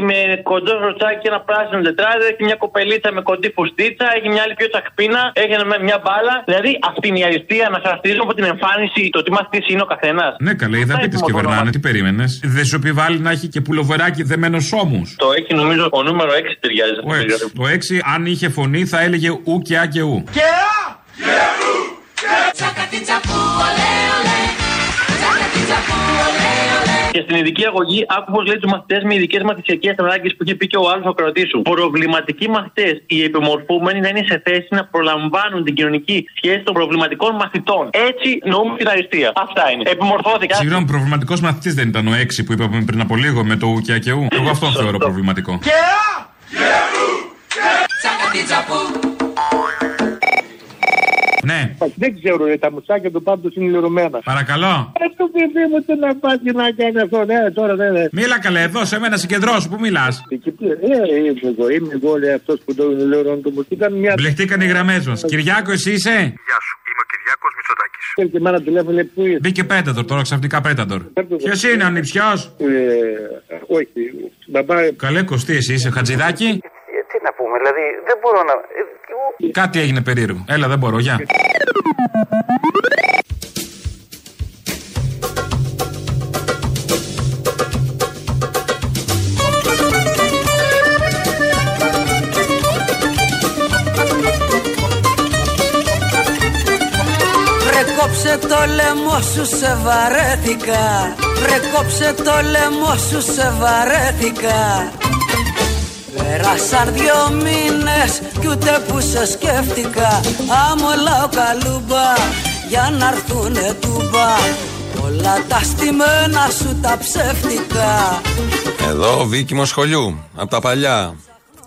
με κοντό ροτσάκι και ένα πράσινο τετράδιο. Έχει μια κοπελίτσα με κοντή φουστίτσα. Έχει μια άλλη πιο τσακπίνα. Έχει ένα- μια μπάλα. Δηλαδή αυτή είναι η αριστεία να χαρακτηρίζουμε από την εμφάνιση το τι μαθητής είναι ο καθένας. Ναι, καλέ, οι δαπίτε κυβερνάνε, τι περίμενες. Δεν σου επιβάλλει να έχει και πουλοβεράκι δεμένος ώμους. Το έχει νομίζω ο νούμερο 6 ταιριάζει. Ο 6. Το 6, αν είχε φωνή, θα έλεγε ου και α και ου. Και α! Και ου! Τσακατι τσαπού, ολέ, ολέ. Τσακατι τσαπού, ολέ, ολέ. Και στην ειδική αγωγή, άκου πώς λέει τους μαθητές με ειδικές μαθησιακές ανάγκες που είχε πει και ο άλλος ο κρατήσου. Προβληματικοί μαθητές, οι επιμορφούμενοι να είναι σε θέση να προλαμβάνουν την κοινωνική σχέση των προβληματικών μαθητών. Έτσι νοούμε την αριστεία. Αυτά είναι. Επιμορφώθηκα. Συγγνώμη, προβληματικός μαθητής δεν ήταν ο 6 που είπαμε πριν από λίγο με το ου και α και ου. Εγώ αυτό θεωρώ προβληματικό. Και Ναι. Δεν ξέρω, ρε, τα μουσάκια του πάντως είναι λερωμένα. Παρακαλώ. Αυτό παιδί μου τι να πάει να κάνει αυτό, ναι, τώρα δεν είναι. Μίλα καλέ, εδώ σε μένα συγκεντρώσου, πού μιλάς; Εκεί πέρα, ε, είμαι εγώ, είμαι εγώ, λέει αυτός που το λερώνει το μουσική. Ήταν μια. Μπλεχτήκαν οι γραμμές μας. Κυριάκο, εσύ είσαι; Γεια σου, είμαι ο Κυριάκος Μητσοτάκης. Και μάνα τηλέφωνο λέει πού είσαι; Μπήκε πέτατορ τώρα, ξαφνικά πέτατορ. Ποιος είναι ο νηψιό. Ε, όχι, μπαμπά. Καλέ κοστί, εσύ είσαι χατζηδάκι. Τι να πούμε, δηλαδή δεν μπορώ να. Κάτι έγινε περίεργο. Έλα, δεν μπορώ, γεια. Βρε κόψε το λαιμό σου σε βαρέθηκα Βρε κόψε το λαιμό σου σε βαρέθηκα Πέρασαν δυο μήνες κι ούτε που σε σκέφτηκα Άμολα ο καλούμπα για να έρθουνε τούμπα Όλα τα στημένα σου τα ψεύτικα Εδώ ο Βίκυμο Σχολιού, από τα παλιά.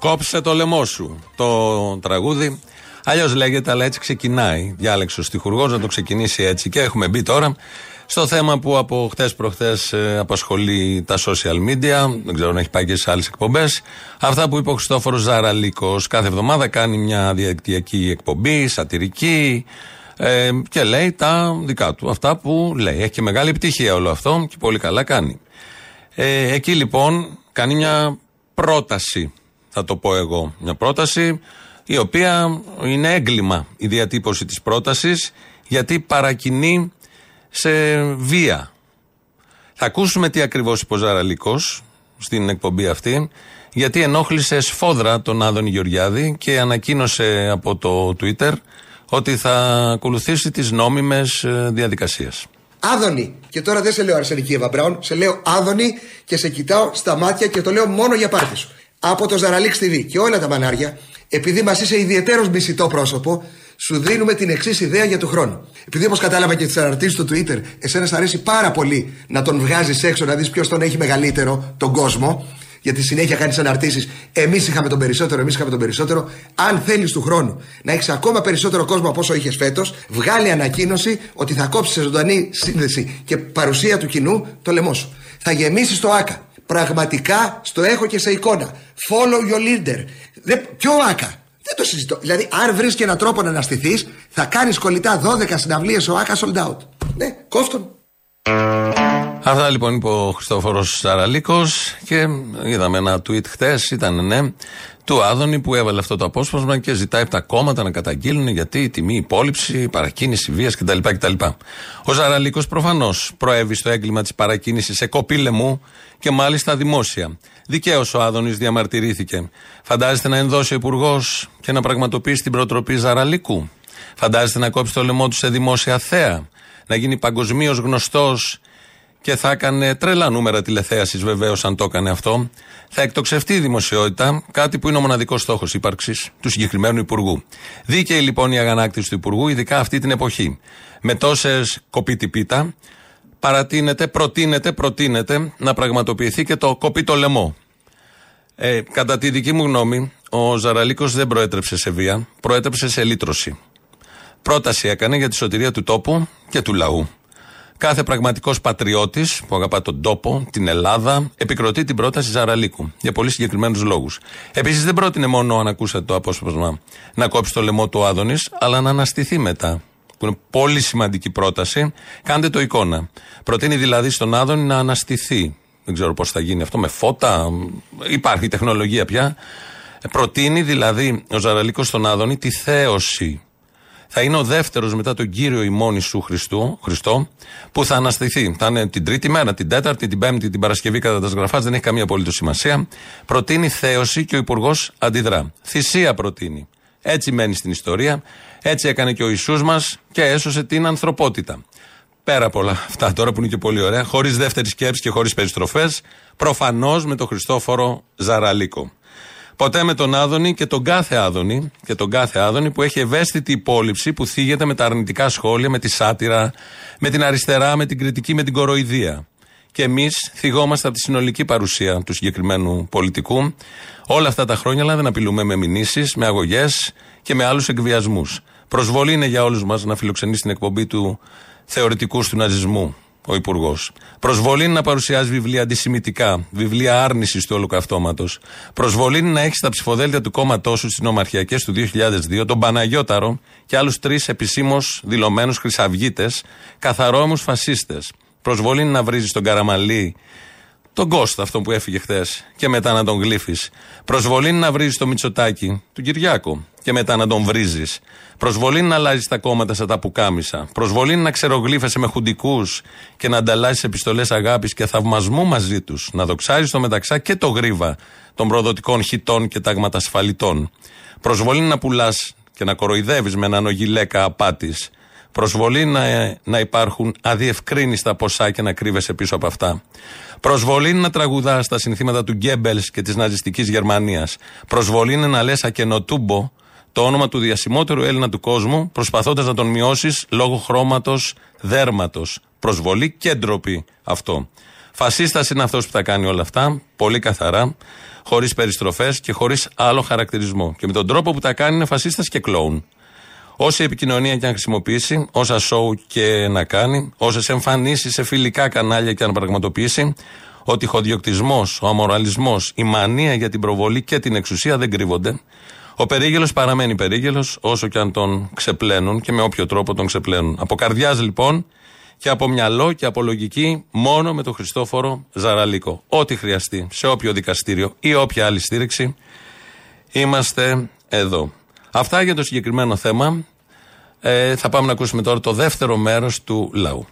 Κόψε το λαιμό σου. Το τραγούδι Αλλιώς λέγεται, αλλά έτσι ξεκινάει. Διάλεξε ο στιχουργός να το ξεκινήσει έτσι. Και έχουμε μπει τώρα στο θέμα που από χτες προχθές απασχολεί τα social media. Δεν ξέρω αν έχει πάει και σε άλλες εκπομπές. Αυτά που είπε ο Χριστόφορος Ζαραλίκος. Κάθε εβδομάδα κάνει μια διαδικτυακή εκπομπή, σατυρική. Ε, και λέει τα δικά του. Αυτά που λέει. Έχει και μεγάλη επιτυχία όλο αυτό και πολύ καλά κάνει. Ε, εκεί λοιπόν κάνει μια πρόταση, θα το πω εγώ. Μια πρόταση η οποία είναι έγκλημα η διατύπωση της πρότασης γιατί παρακινεί σε βία. Θα ακούσουμε τι ακριβώς είπε ο Ζαραλικός στην εκπομπή αυτή γιατί ενόχλησε σφόδρα τον Άδωνη Γεωργιάδη και ανακοίνωσε από το Twitter ότι θα ακολουθήσει τις νόμιμες ε, διαδικασίες. Άδωνη. Και τώρα δεν σε λέω Αρσενική Εύα Μπράουν, σε λέω Άδωνη και σε κοιτάω στα μάτια και το λέω μόνο για πάρτι σου. Από το Ζαραλίξ TV και όλα τα μανάρια, επειδή μας είσαι ιδιαίτερος μισητό πρόσωπο, σου δίνουμε την εξής ιδέα για του χρόνου. Επειδή όπως κατάλαβα και τις αναρτήσεις στο Twitter, εσένα σ' αρέσει πάρα πολύ να τον βγάζεις έξω να δεις ποιος τον έχει μεγαλύτερο, τον κόσμο, γιατί συνέχεια κάνεις αναρτήσεις. Εμείς είχαμε τον περισσότερο, εμείς είχαμε τον περισσότερο. Αν θέλεις του χρόνου να έχεις ακόμα περισσότερο κόσμο από όσο είχες φέτος, βγάλει ανακοίνωση ότι θα κόψεις σε ζωντανή σύνδεση και παρουσία του κοινού το λαιμό σου. Θα γεμίσεις το ΑΚΑ. Πραγματικά στο έχω και σε εικόνα. Follow your leader. Δεν, ποιο ΑΚΑ. Δεν το συζητώ. Δηλαδή, αν βρεις και έναν τρόπο να αναστηθείς, θα κάνεις κολλητά 12 συναυλίες ο ΑΚΑ sold out. Ναι, κόφτον. Αυτά λοιπόν είπε ο Χριστόφορος Σαραλίκος και είδαμε ένα tweet χτες, ήταν ναι, του Άδωνη που έβαλε αυτό το απόσπασμα και ζητάει από τα κόμματα να καταγγείλουν γιατί η τιμή υπόλοιψη, παρακίνηση βίας κτλ, κτλ. Ο Ζαραλίκο προφανώς προέβη στο έγκλημα της παρακίνησης σε κοπή λαιμού και μάλιστα δημόσια. Δικαίω ο Άδωνης διαμαρτυρήθηκε. Φαντάζεστε να ενδώσει ο Υπουργός και να πραγματοποιήσει την προτροπή Ζαραλίκου. Φαντάζεστε να κόψει το λαιμό του σε δημόσια θέα. Να γίνει παγκοσμίως γνωστός και θα έκανε τρελά νούμερα τηλεθέασης βεβαίως αν το έκανε αυτό. Θα εκτοξευτεί η δημοσιότητα, κάτι που είναι ο μοναδικός στόχος ύπαρξης του συγκεκριμένου Υπουργού. Δίκαιη λοιπόν η αγανάκτηση του Υπουργού, ειδικά αυτή την εποχή. Με τόσες κοπίτυπίτα, παρατείνεται, προτείνεται, προτείνεται να πραγματοποιηθεί και το κοπεί το λαιμό. Ε, κατά τη δική μου γνώμη, ο Ζαραλίκος δεν προέτρεψε σε βία, προέτρεψε σε λύτρωση. Πρόταση έκανε για τη σωτηρία του τόπου και του λαού. Κάθε πραγματικός πατριώτης που αγαπά τον τόπο, την Ελλάδα, επικροτεί την πρόταση Ζαραλίκου για πολύ συγκεκριμένους λόγους. Επίσης δεν πρότεινε μόνο, αν ακούσατε το απόσπασμα, να κόψει το λαιμό του Άδωνης, αλλά να αναστηθεί μετά. Που είναι πολύ σημαντική πρόταση. Κάντε το εικόνα. Προτείνει δηλαδή στον Άδωνη να αναστηθεί. Δεν ξέρω πώς θα γίνει αυτό με φώτα. Υπάρχει τεχνολογία πια. Προτείνει δηλαδή ο Ζαραλίκος στον Άδωνη τη θέωση θα είναι ο δεύτερος μετά τον κύριο ημών Ιησού Χριστού, Χριστό, που θα αναστηθεί. Θα είναι την τρίτη μέρα, την τέταρτη, την πέμπτη, την Παρασκευή κατά τα σγραφάς, δεν έχει καμία απολύτως σημασία. Προτείνει θέωση και ο Υπουργός αντιδρά. Θυσία προτείνει. Έτσι μένει στην ιστορία. Έτσι έκανε και ο Ιησούς μας και έσωσε την ανθρωπότητα. Πέρα από όλα αυτά τώρα που είναι και πολύ ωραία, χωρίς δεύτερη σκέψη και χωρίς περιστροφές, προφανώς με τον Χριστόφορο Ζαραλίκο. Ποτέ με τον Άδωνη και τον κάθε Άδωνη, και τον κάθε Άδωνη που έχει ευαίσθητη υπόλοιψη που θίγεται με τα αρνητικά σχόλια, με τη σάτυρα, με την αριστερά, με την κριτική, με την κοροϊδία. Και εμείς θυγόμαστε από τη συνολική παρουσία του συγκεκριμένου πολιτικού όλα αυτά τα χρόνια, αλλά δεν απειλούμε με μηνύσεις, με αγωγές και με άλλους εκβιασμούς. Προσβολή είναι για όλους μας να φιλοξενήσει την εκπομπή του θεωρητικού του ναζισμού ο Υπουργός. Προσβολή είναι να παρουσιάζει βιβλία αντισημητικά, βιβλία άρνησης του ολοκαυτώματος. Προσβολή είναι να έχεις στα ψηφοδέλτια του κόμματός σου στις νομαρχιακές του 2002 τον Παναγιώταρο και άλλους τρεις επισήμως δηλωμένους χρυσαυγίτες, καθαρόμους φασίστες. Προσβολή είναι να βρίζεις τον Καραμαλή τον Κώστα, αυτό που έφυγε χθες, και μετά να τον γλύφεις. Προσβολή είναι να βρίζεις το Μητσοτάκι, του Κυριάκο, και μετά να τον βρίζεις. Προσβολή είναι να αλλάζεις τα κόμματα σαν τα πουκάμισα. Προσβολή είναι να ξερογλύφεσαι με χουντικούς και να ανταλλάσσεις επιστολές αγάπης και θαυμασμού μαζί τους. Να δοξάζεις το μεταξά και το γρίβα των προδοτικών χιτών και τάγματα ασφαλιτών. Προσβολή είναι να πουλάς και να κοροϊδεύεις με έναν ογιλέκα απάτης. Προσβολή να, να υπάρχουν αδιευκρίνηστα ποσά και να κρύβεσαι πίσω από αυτά. Προσβολή είναι να τραγουδά τα συνθήματα του Γκέμπελς και της ναζιστικής Γερμανίας. Προσβολή είναι να λες ακενοτούμπο το όνομα του διασημότερου Έλληνα του κόσμου, προσπαθώντας να τον μειώσεις λόγω χρώματος δέρματος. Προσβολή και ντροπή αυτό. Φασίστας είναι αυτός που τα κάνει όλα αυτά, πολύ καθαρά, χωρίς περιστροφές και χωρίς άλλο χαρακτηρισμό. Και με τον τρόπο που τα κάνει είναι φασίστας και κλόουν. Όση επικοινωνία και αν χρησιμοποιήσει, όσα σοου και να κάνει, όσες εμφανίσεις σε φιλικά κανάλια και αν πραγματοποιήσει, ο τυχοδιοκτισμό, ο αμοραλισμός, η μανία για την προβολή και την εξουσία δεν κρύβονται. Ο περίγελος παραμένει περίγελος, όσο και αν τον ξεπλένουν και με όποιο τρόπο τον ξεπλένουν. Από καρδιάς λοιπόν και από μυαλό και από λογική μόνο με τον Χριστόφορο Ζαραλίκο. Ό,τι χρειαστεί σε όποιο δικαστήριο ή όποια άλλη στήριξη είμαστε εδώ. Αυτά για το συγκεκριμένο θέμα. Ε, θα πάμε να ακούσουμε τώρα το δεύτερο μέρος του λαού.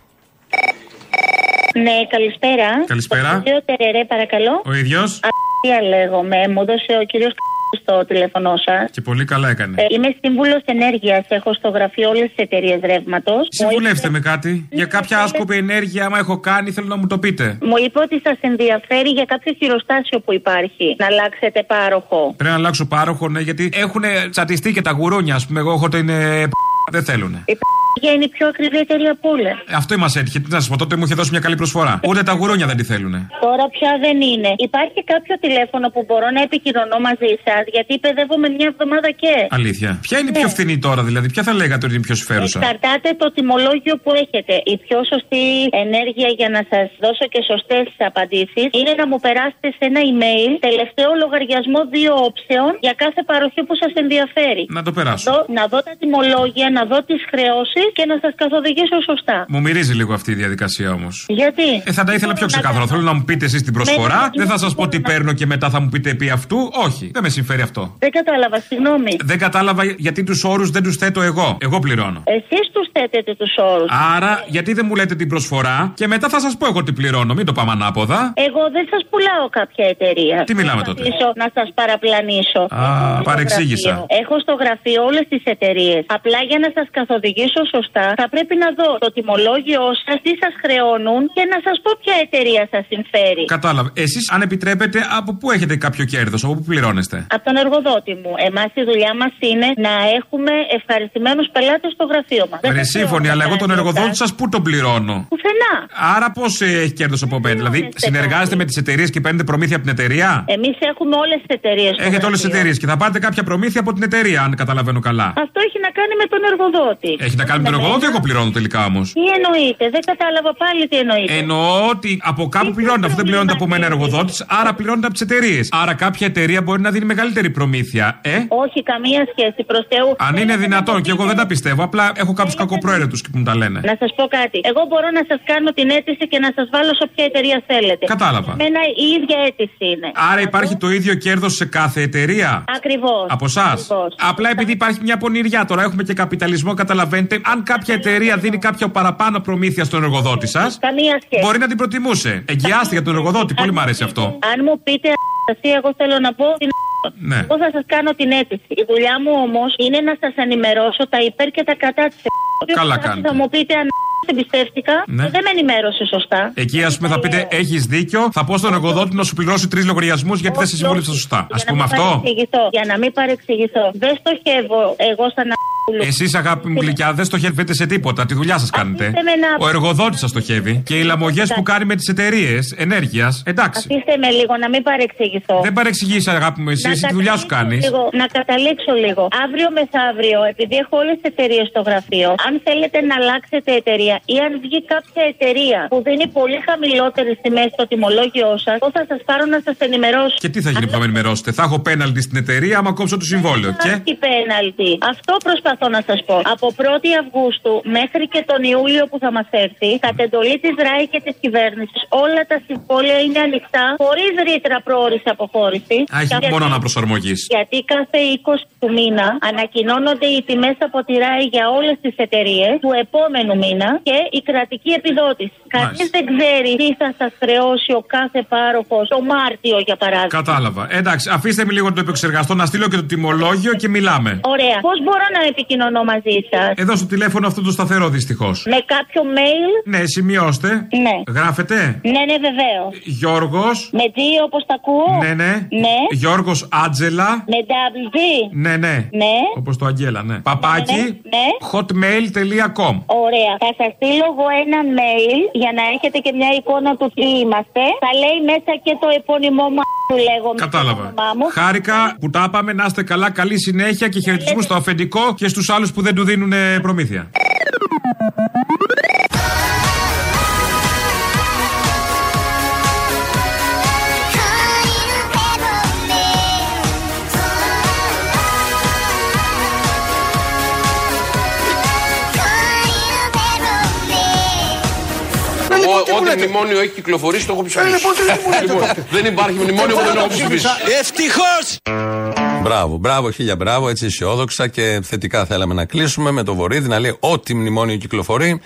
Ναι, καλησπέρα. Καλησπέρα. Το κύριος Τερερέ, παρακαλώ. Ο ίδιος. Α, λέγομαι. Μου έδωσε ο κύριος στο τηλέφωνό σας. Και πολύ καλά έκανε. Ε, είμαι σύμβουλος ενέργειας. Έχω στο γραφείο όλες τις εταιρείες ρεύματος. Συμβουλεύστε με κάτι. Για κάποια άσκοπη ενέργεια, άμα έχω κάνει, θέλω να μου το πείτε. Μου είπε ότι σας ενδιαφέρει για κάποιο χειροστάσιο που υπάρχει να αλλάξετε πάροχο. Πρέπει να αλλάξω πάροχο, ναι, γιατί έχουν τσατιστεί και τα γουρούνια, ας πούμε. Εγώ έχω την. Ε, δεν θέλουνε. Η για είναι η πιο ακριβή εταιρεία από όλα. Αυτό μας έτυχε. Τι να σας πω, τότε μου είχε δώσει μια καλή προσφορά. Ούτε τα γουρούνια δεν τη θέλουνε. Τώρα πια δεν είναι. Υπάρχει κάποιο τηλέφωνο που μπορώ να επικοινωνώ μαζί σας, γιατί παιδεύομαι μια εβδομάδα και. Αλήθεια. Ποια είναι η πιο φθηνή τώρα, δηλαδή, ποια θα λέγατε ότι είναι πιο συμφέρουσα. Εξαρτάται το τιμολόγιο που έχετε. Η πιο σωστή ενέργεια για να σας δώσω και σωστές απαντήσεις είναι να μου περάσετε σε ένα email τελευταίο λογαριασμό δύο όψεων για κάθε παροχή που σας ενδιαφέρει. Να το περάσω. Δω- να δω τα τιμολόγια, να δω τις χρεώσεις και να σας καθοδηγήσω σωστά. Μου μυρίζει λίγο αυτή η διαδικασία όμως. Γιατί; Ε, θα τα ήθελα πιο ξεκάθαρα. Θέλω να μου πείτε εσείς την προσφορά. Με- Δεν θα σας πω τι παίρνω και μετά θα μου πείτε επί αυτού. Όχι, δεν με συμφέρει αυτό. Δεν κατάλαβα, συγγνώμη. Δεν κατάλαβα γιατί τους όρους δεν τους θέτω εγώ. Εγώ πληρώνω. Εσείς τους θέτετε τους όρους. Άρα, γιατί δεν μου λέτε την προσφορά και μετά θα σας πω εγώ τι πληρώνω. Μην το πάμε ανάποδα. Εγώ δεν σας πουλάω κάποια εταιρεία. Τι μιλάμε Θα τότε; αφήσω Να σας παραπλανήσω. Α, παρεξήγησα. Στο γραφείο. Έχω στο γραφείο όλες τις εταιρείες. Απλά για να σας καθοδηγήσω σωστά, θα πρέπει να δω το τιμολόγιο σας, τι σας χρεώνουν και να σας πω ποια εταιρεία σας συμφέρει. Κατάλαβα. Εσείς, αν επιτρέπετε, από πού έχετε κάποιο κέρδος, από πού πληρώνεστε; Από τον εργοδότη μου. Εμάς η δουλειά μας είναι να έχουμε ευχαριστημένους πελάτες στο γραφείο μας. Ρε σύμφωνοι, αλλά εγώ τον εργοδότη σας πού τον πληρώνω; Πουθενά. Άρα πώς έχει κέρδος από μένα; Δηλαδή, συνεργάζεστε με τις εταιρείες και παίρνετε προμήθεια από την εταιρεία; Εμείς έχουμε όλες τις εταιρείες. Έχετε όλες τις εταιρείες και θα πάρετε κάποια προμήθεια από την εταιρεία, αν καταλαβαίνω καλά. Αυτό έχει να κάνει με τον εργοδότη. Έχει να κάνει με τον εργοδότη, εγώ πληρώνω τελικά όμως. Τι εννοείτε, δεν κατάλαβα πάλι τι εννοείτε. Εννοώ ότι από κάπου πληρώνεται. Αυτό δεν πληρώνεται από μένα εργοδότης, άρα πληρώνεται από τις εταιρείες. Άρα κάποια εταιρεία μπορεί να δίνει μεγαλύτερη προμήθεια. Ε, Όχι, καμία σχέση προς Θεού. αν είναι δυνατόν και εγώ δεν τα πιστεύω, απλά έχω κάποιους κακοπροαίρετους που μου τα λένε. Να σας πω κάτι. Εγώ μπορώ να σας κάνω την αίτηση και να σας βάλω σε όποια εταιρεία θέλετε. Κατάλαβα. Εμένα η ίδια αίτηση είναι. Άρα υπάρχει το ίδιο κέρδος σε κάθε εταιρεία; Ακριβώς. Από εσάς; Απλά επειδή υπάρχει μια πονηριά τώρα, έχουμε και καπιταλισμό, καταλαβαίνετε. Αν κάποια εταιρεία δίνει κάποια παραπάνω προμήθεια στον εργοδότη σας, Καμία σχέση. μπορεί να την προτιμούσε. Εγγυάστε για τον εργοδότη, πολύ μου αρέσει αυτό. Αν μου πείτε αστασία, εγώ θέλω να πω την Ναι. Εγώ θα σας κάνω την αίτηση. Η δουλειά μου όμως είναι να σας ενημερώσω τα υπέρ και τα κατά της Καλά Θα κάνετε. μου πείτε αν εμπιστεύτηκα, Ναι. δεν με ενημέρωσε σωστά. Εκεί, ας πούμε, θα πείτε: Έχεις δίκιο, θα πω στον εργοδότη να σου πληρώσει τρεις λογαριασμούς γιατί δεν σε συμβούλεψα σωστά. Α πούμε αυτό. Παρεξηγηθώ, για να μην παρεξηγηθώ. Δεν στοχεύω εγώ σαν να. Εσείς, αγάπη μου γλυκιά, δεν στοχεύετε σε τίποτα. Τη δουλειά σας κάνετε. Αφήστε με να- Ο εργοδότης σας στοχεύει. Και οι λαμογές που κάνει με τις εταιρείες ενέργειας. Εντάξει. Αφήστε με λίγο να μην παρεξηγηθώ. Δεν παρεξηγήσει, αγάπη μου, εσύ, Να εσύ τη δουλειά σου κάνεις. Λίγο, να καταλήξω λίγο. Αύριο μεθαύριο, επειδή έχω όλες τις εταιρείες στο γραφείο, αν θέλετε να αλλάξετε εταιρεία ή αν βγει κάποια εταιρεία που δίνει πολύ χαμηλότερε τιμέ στο τιμολόγιο σας, εγώ θα σας πάρω να σας ενημερώσω. Και τι θα γίνει που θα με ενημερώσετε; Θα έχω πέναλτι στην εταιρεία άμα κόψω το συμβόλαιο. Και; Υπάρχει πέναλτι. Αυτό προσπαθώ να σας πω. Από 1η Αυγούστου μέχρι και τον Ιούλιο που θα μας έρθει, κατ' εντολή της ΡΑΗ και της κυβέρνησης, όλα τα συμβόλαια είναι ανοιχτά, χωρίς ρήτρα πρόορη αποχώρησης. Α, έχει Γιατί- μόνο αναπροσαρμογής. Γιατί κάθε 20 του μήνα ανακοινώνονται οι τιμές από τη ΡΑΗ για όλες τις εταιρείες του επόμενου μήνα και η κρατική επιδότηση. Κανείς δεν ξέρει τι θα σας χρεώσει ο κάθε πάροχος το Μάρτιο, για παράδειγμα. Κατάλαβα. Εντάξει, αφήστε με λίγο να το επεξεργαστώ, να στείλω και το τιμολόγιο και μιλάμε. Ωραία. Πώς μπορώ να επικοινωνώ μαζί σας, Εδώ στο τηλέφωνο αυτό το σταθερό δυστυχώς. Με κάποιο mail; Ναι, σημειώστε. Ναι. Γράφετε; Ναι, ναι, βεβαίως. Γιώργος. Με G όπως τα ακούω; Ναι, ναι. Ναι. Γιώργος Άτζελα. Με double G; Ναι, ναι. Ναι. Όπως το Αγγέλα, ναι. Παπάκι. Ναι. hotmail.com. Ωραία. Θα σας στείλω εγώ ένα mail για να έχετε και μια εικόνα του τι είμαστε. Θα λέει μέσα και το επώνυμό μου Που λέγω Κατάλαβα. όνομά μου. Χάρηκα που τα είπαμε, να είστε καλά, καλή συνέχεια και χαιρετισμού στο αφεντικό και στους άλλους που δεν του δίνουν ε, προμήθεια. Ο- Ό,τι μνημόνιο έχει κυκλοφορήσει το έχω ψηφίσει. Λοιπόν, Δεν υπάρχει μνημόνιο που δεν έχω ψηφίσει. Ευτυχώς! Μπράβο, μπράβο, χίλια μπράβο. Έτσι αισιόδοξα και θετικά θέλαμε να κλείσουμε με το Βορύδη να λέει ό,τι μνημόνιο κυκλοφορεί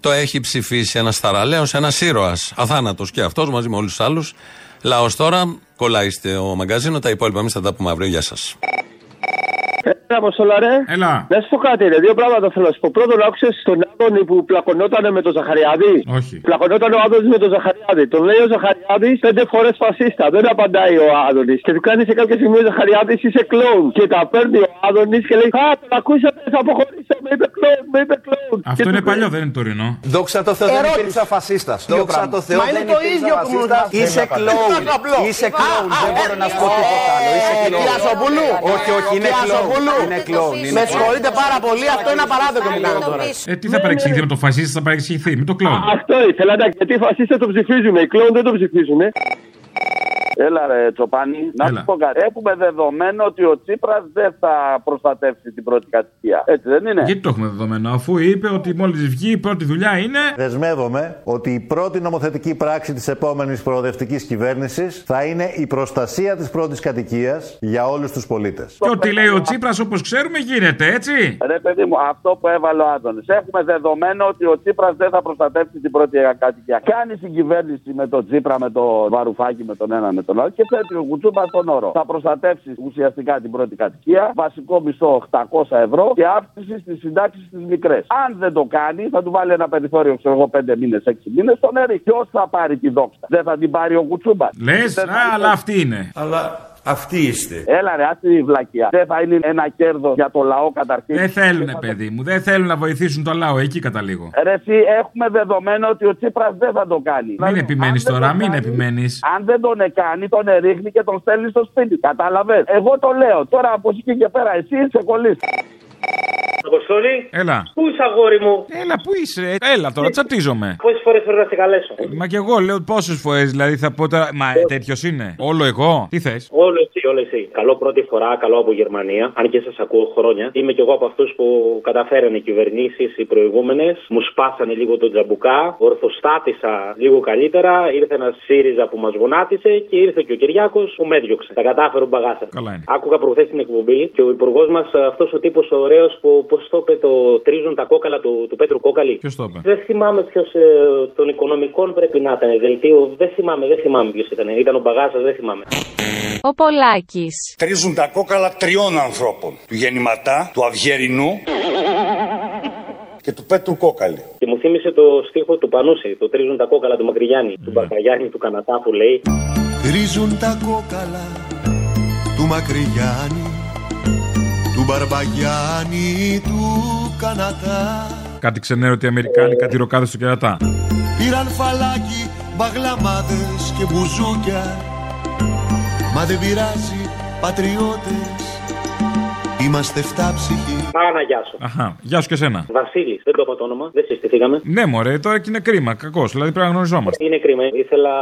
το έχει ψηφίσει ένας θαραλέος, ένας ήρωας. Αθάνατος και αυτός μαζί με όλους τους άλλους. Λαός τώρα, κολλάει στο μαγκαζίνο. Τα υπόλοιπα εμείς θα τα πούμε αύριο. Γεια σας. Έλα, Αποστολά, ρε. Έλα. Να σου πω κάτι, ρε. Δύο πράγματα θέλω να σου πω. Πρώτον, άκουσες τον Άδωνη που πλακωνόταν με τον Ζαχαριάδη. Όχι. Πλακωνόταν ο Άδωνης με τον Ζαχαριάδη. Τον λέει ο Ζαχαριάδης πέντε φορές φασίστα. Δεν απαντάει ο Άδωνης. Και του κάνει σε κάποια στιγμή ο Ζαχαριάδης είσαι κλόουν. Και τα παίρνει ο Άδωνης και λέει Α, τον ακούσατε, θα αποχωρήσω. Με είπε κλόουν, με είπε κλόουν. Αυτό είναι παλιό, δεν είναι τωρινό. Δόξα τω Θεώ δεν υπήρξα φασίστας. Δόξα τω Θεώ Μα είναι δεν το υπήρξα ίδιο που μου φασίστας. είπατε. Είσαι κλόουν. Είσαι κλόουν. Δεν μπορώ να σου πω τίποτα άλλο. Είσαι κλόουν. Κυριαζοπούλου. Όχι, όχι, είναι κλόουν. Κυριαζοπούλου. Είναι κλόουν. είναι Με κλόουν. συγχωρείτε πάρα πολύ, αυτό είναι απαράδεκτο που κάνετε τώρα. Ε, τι θα παρεξηγηθεί με το φασίστα, θα παρεξηγηθεί με το κλόουν. Αυτό ήθελα να γιατί οι φασίστε το ψηφίζουν. Οι κλόουν δεν το ψηφίζουν. Έλα ρε Τσοπάνη, να σου πω κάτι. Έχουμε δεδομένο ότι ο Τσίπρας δεν θα προστατεύσει την πρώτη κατοικία. Έτσι δεν είναι; Γιατί το έχουμε δεδομένο, αφού είπε ότι μόλις βγει η πρώτη δουλειά είναι. Δεσμεύομαι ότι η πρώτη νομοθετική πράξη της επόμενης προοδευτικής κυβέρνησης θα είναι η προστασία της πρώτης κατοικίας για όλους τους πολίτες. Και ό,τι λέει ο Τσίπρας, όπως ξέρουμε, γίνεται, έτσι. Ρε παιδί μου, αυτό που έβαλε ο Άδωνης. Έχουμε δεδομένο ότι ο Τσίπρας δεν θα προστατεύσει την πρώτη κατοικία. Κάνει την κυβέρνηση με τον Τσίπρα, με τον Βαρουφάκη, με τον ένα με τον άλλο και θέτει ο Κουτσούμπα στον όρο. Θα προστατεύσει ουσιαστικά την πρώτη κατοικία, βασικό μισθό 800 ευρώ και αύξηση στις συντάξεις στις μικρές. Αν δεν το κάνει, θα του βάλει ένα περιθώριο, ξέρω εγώ, 5 μήνες, 6 μήνες στον έρη. Ποιος θα πάρει τη δόξα; Δεν θα την πάρει ο Κουτσούμπας. Λες, αλλά αυτή είναι. Αλλά αυτοί είστε. Έλα ρε, αυτή η βλακιά. Δεν θα είναι ένα κέρδο για το λαό καταρχήν. Δεν θέλουν, παιδί μου, δεν θέλουν να βοηθήσουν το λαό, εκεί καταλήγω. Ρε, εσύ, έχουμε δεδομένο ότι ο Τσίπρας δεν θα το κάνει. Μην επιμένεις αν δεν τώρα, το μην κάνει, επιμένεις. Αν δεν τον κάνει, τον ρίχνει και τον στέλνει στο σπίτι. Κατάλαβες; Εγώ το λέω. Τώρα από εκεί και πέρα, εσύ είσαι κολλής. Αποστολή. Έλα. Πού είσαι αγόρι μου; Έλα, πού είσαι, έλα τώρα, τσατίζομαι. Πόσες φορές πρέπει να σε καλέσω. Μα κι εγώ λέω πόσες φορές, δηλαδή θα πω τώρα. Μα τέτοιος είναι. Όλο εγώ, τι θες; Όλο εσύ, όλο εσύ. Καλό πρώτη φορά, καλό από Γερμανία. Αν και σας ακούω χρόνια. Είμαι κι εγώ από αυτούς που καταφέρανε οι κυβερνήσεις οι προηγούμενες. Μου σπάσανε λίγο τον τζαμπουκά. Ορθοστάτησα λίγο καλύτερα. Ήρθε ένας ΣΥΡΙΖΑ που μας γονάτισε και ήρθε και ο Κυριάκος που με έδιωξε. Τα κατάφερε ο μπαγάσα. Καλά είναι. Άκουγα προχθές την εκπομπή και ο υπουργός μας, αυτός ο τύπος ωραίος που, πώς το είπε, το τρίζουν τα κόκαλα του, του Πέτρου Κόκαλη; Ποιος το είπε; Δεν θυμάμαι ποιος των οικονομικών πρέπει να ήταν. Δελτίο, δεν θυμάμαι, δεν θυμάμαι ποιος ήταν. Ήταν ο Μπαγάσας, δεν θυμάμαι. Ο Πολάκης. Τρίζουν τα κόκαλα τριών ανθρώπων. Του Γεννηματά, του Αυγερινού και του Πέτρου Κόκαλη. Και μου θύμισε το στίχο του Πανούση. Το τρίζουν τα κόκαλα του Μακρυγιάννη, του Μπακαγιάννη, του Κανατά που λέει. Τρίζουν τα κόκαλα του Μακρυγιάννη του Μπαρμπαγιάννη του Κανατά Κάτι ξενέρο ότι οι Αμερικάνοι κάτι ροκάδες στο κερατά. Πήραν φαλάκι, μπαγλαμάδες και μπουζούκια Μα δεν πειράζει, πατριώτες Είμαστε φτάψυχοι Πάνα, γεια σου. Αχα, γεια σου και σένα. Βασίλη, δεν το είπα το όνομα, δεν συστηθήκαμε. Ναι, μωρέ, τώρα και είναι κρίμα, κακός. Δηλαδή πρέπει να γνωριζόμαστε. Είναι κρίμα. Ήθελα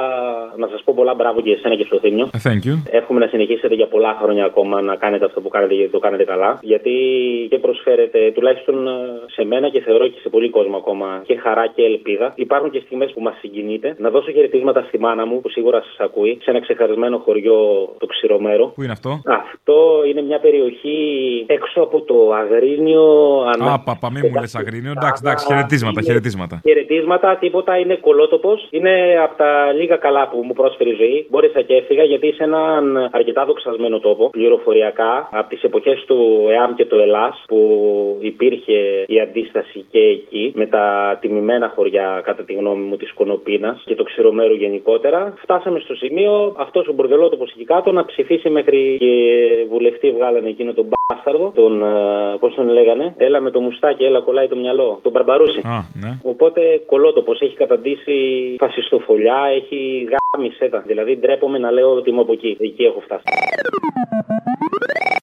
να σας πω πολλά μπράβο και εσένα και στο Θήμιο. Ε, Thank you. Εύχομαι να συνεχίσετε για πολλά χρόνια ακόμα να κάνετε αυτό που κάνετε γιατί το κάνετε καλά. Γιατί και προσφέρετε τουλάχιστον ε, σε μένα και θεωρώ και σε πολύ κόσμο ακόμα και χαρά και ελπίδα. Υπάρχουν και στιγμές που μας συγκινείτε. Να δώσω χαιρετίσματα στη μάνα μου που σίγουρα σας ακούει σε ένα ξεχαρισμένο χωριό το Ξηρομέρο. Πού είναι αυτό; Αυτό είναι μια περιοχή έξω από το Αγρίνιο. Α, παπα, μη μου λες αγρίνιο. Εντάξει, εντάξει, χαιρετίσματα, χαιρετίσματα. Χαιρετίσματα, τίποτα, είναι κολότοπος. Είναι από τα λίγα καλά που μου πρόσφερε η ζωή. Μπόρεσα και έφυγα γιατί είσαι έναν αρκετά δοξασμένο τόπο, πληροφοριακά, από τις εποχές του ΕΑΜ και του ΕΛΑΣ, που υπήρχε η αντίσταση και εκεί, με τα τιμημένα χωριά, κατά τη γνώμη μου, της Κονοπίνας και το Ξηρομέρου γενικότερα. Φτάσαμε στο σημείο αυτός ο μπουρδελότοπος εκεί κάτω να ψηφίσει μέχρι και βουλευτή βγάλανε εκείνο τον μπ μπάσταρδο, τον. Πώς τον λέγανε. Έλα με το μουστάκι, έλα κολλάει το μυαλό. Τον Μπαρμπαρούση. Α, ναι. Οπότε κολότοπο έχει καταντήσει φασιστοφολιά, έχει γάμι σέτα. Δηλαδή ντρέπομαι να λέω ότι είμαι από εκεί. Εκεί έχω φτάσει.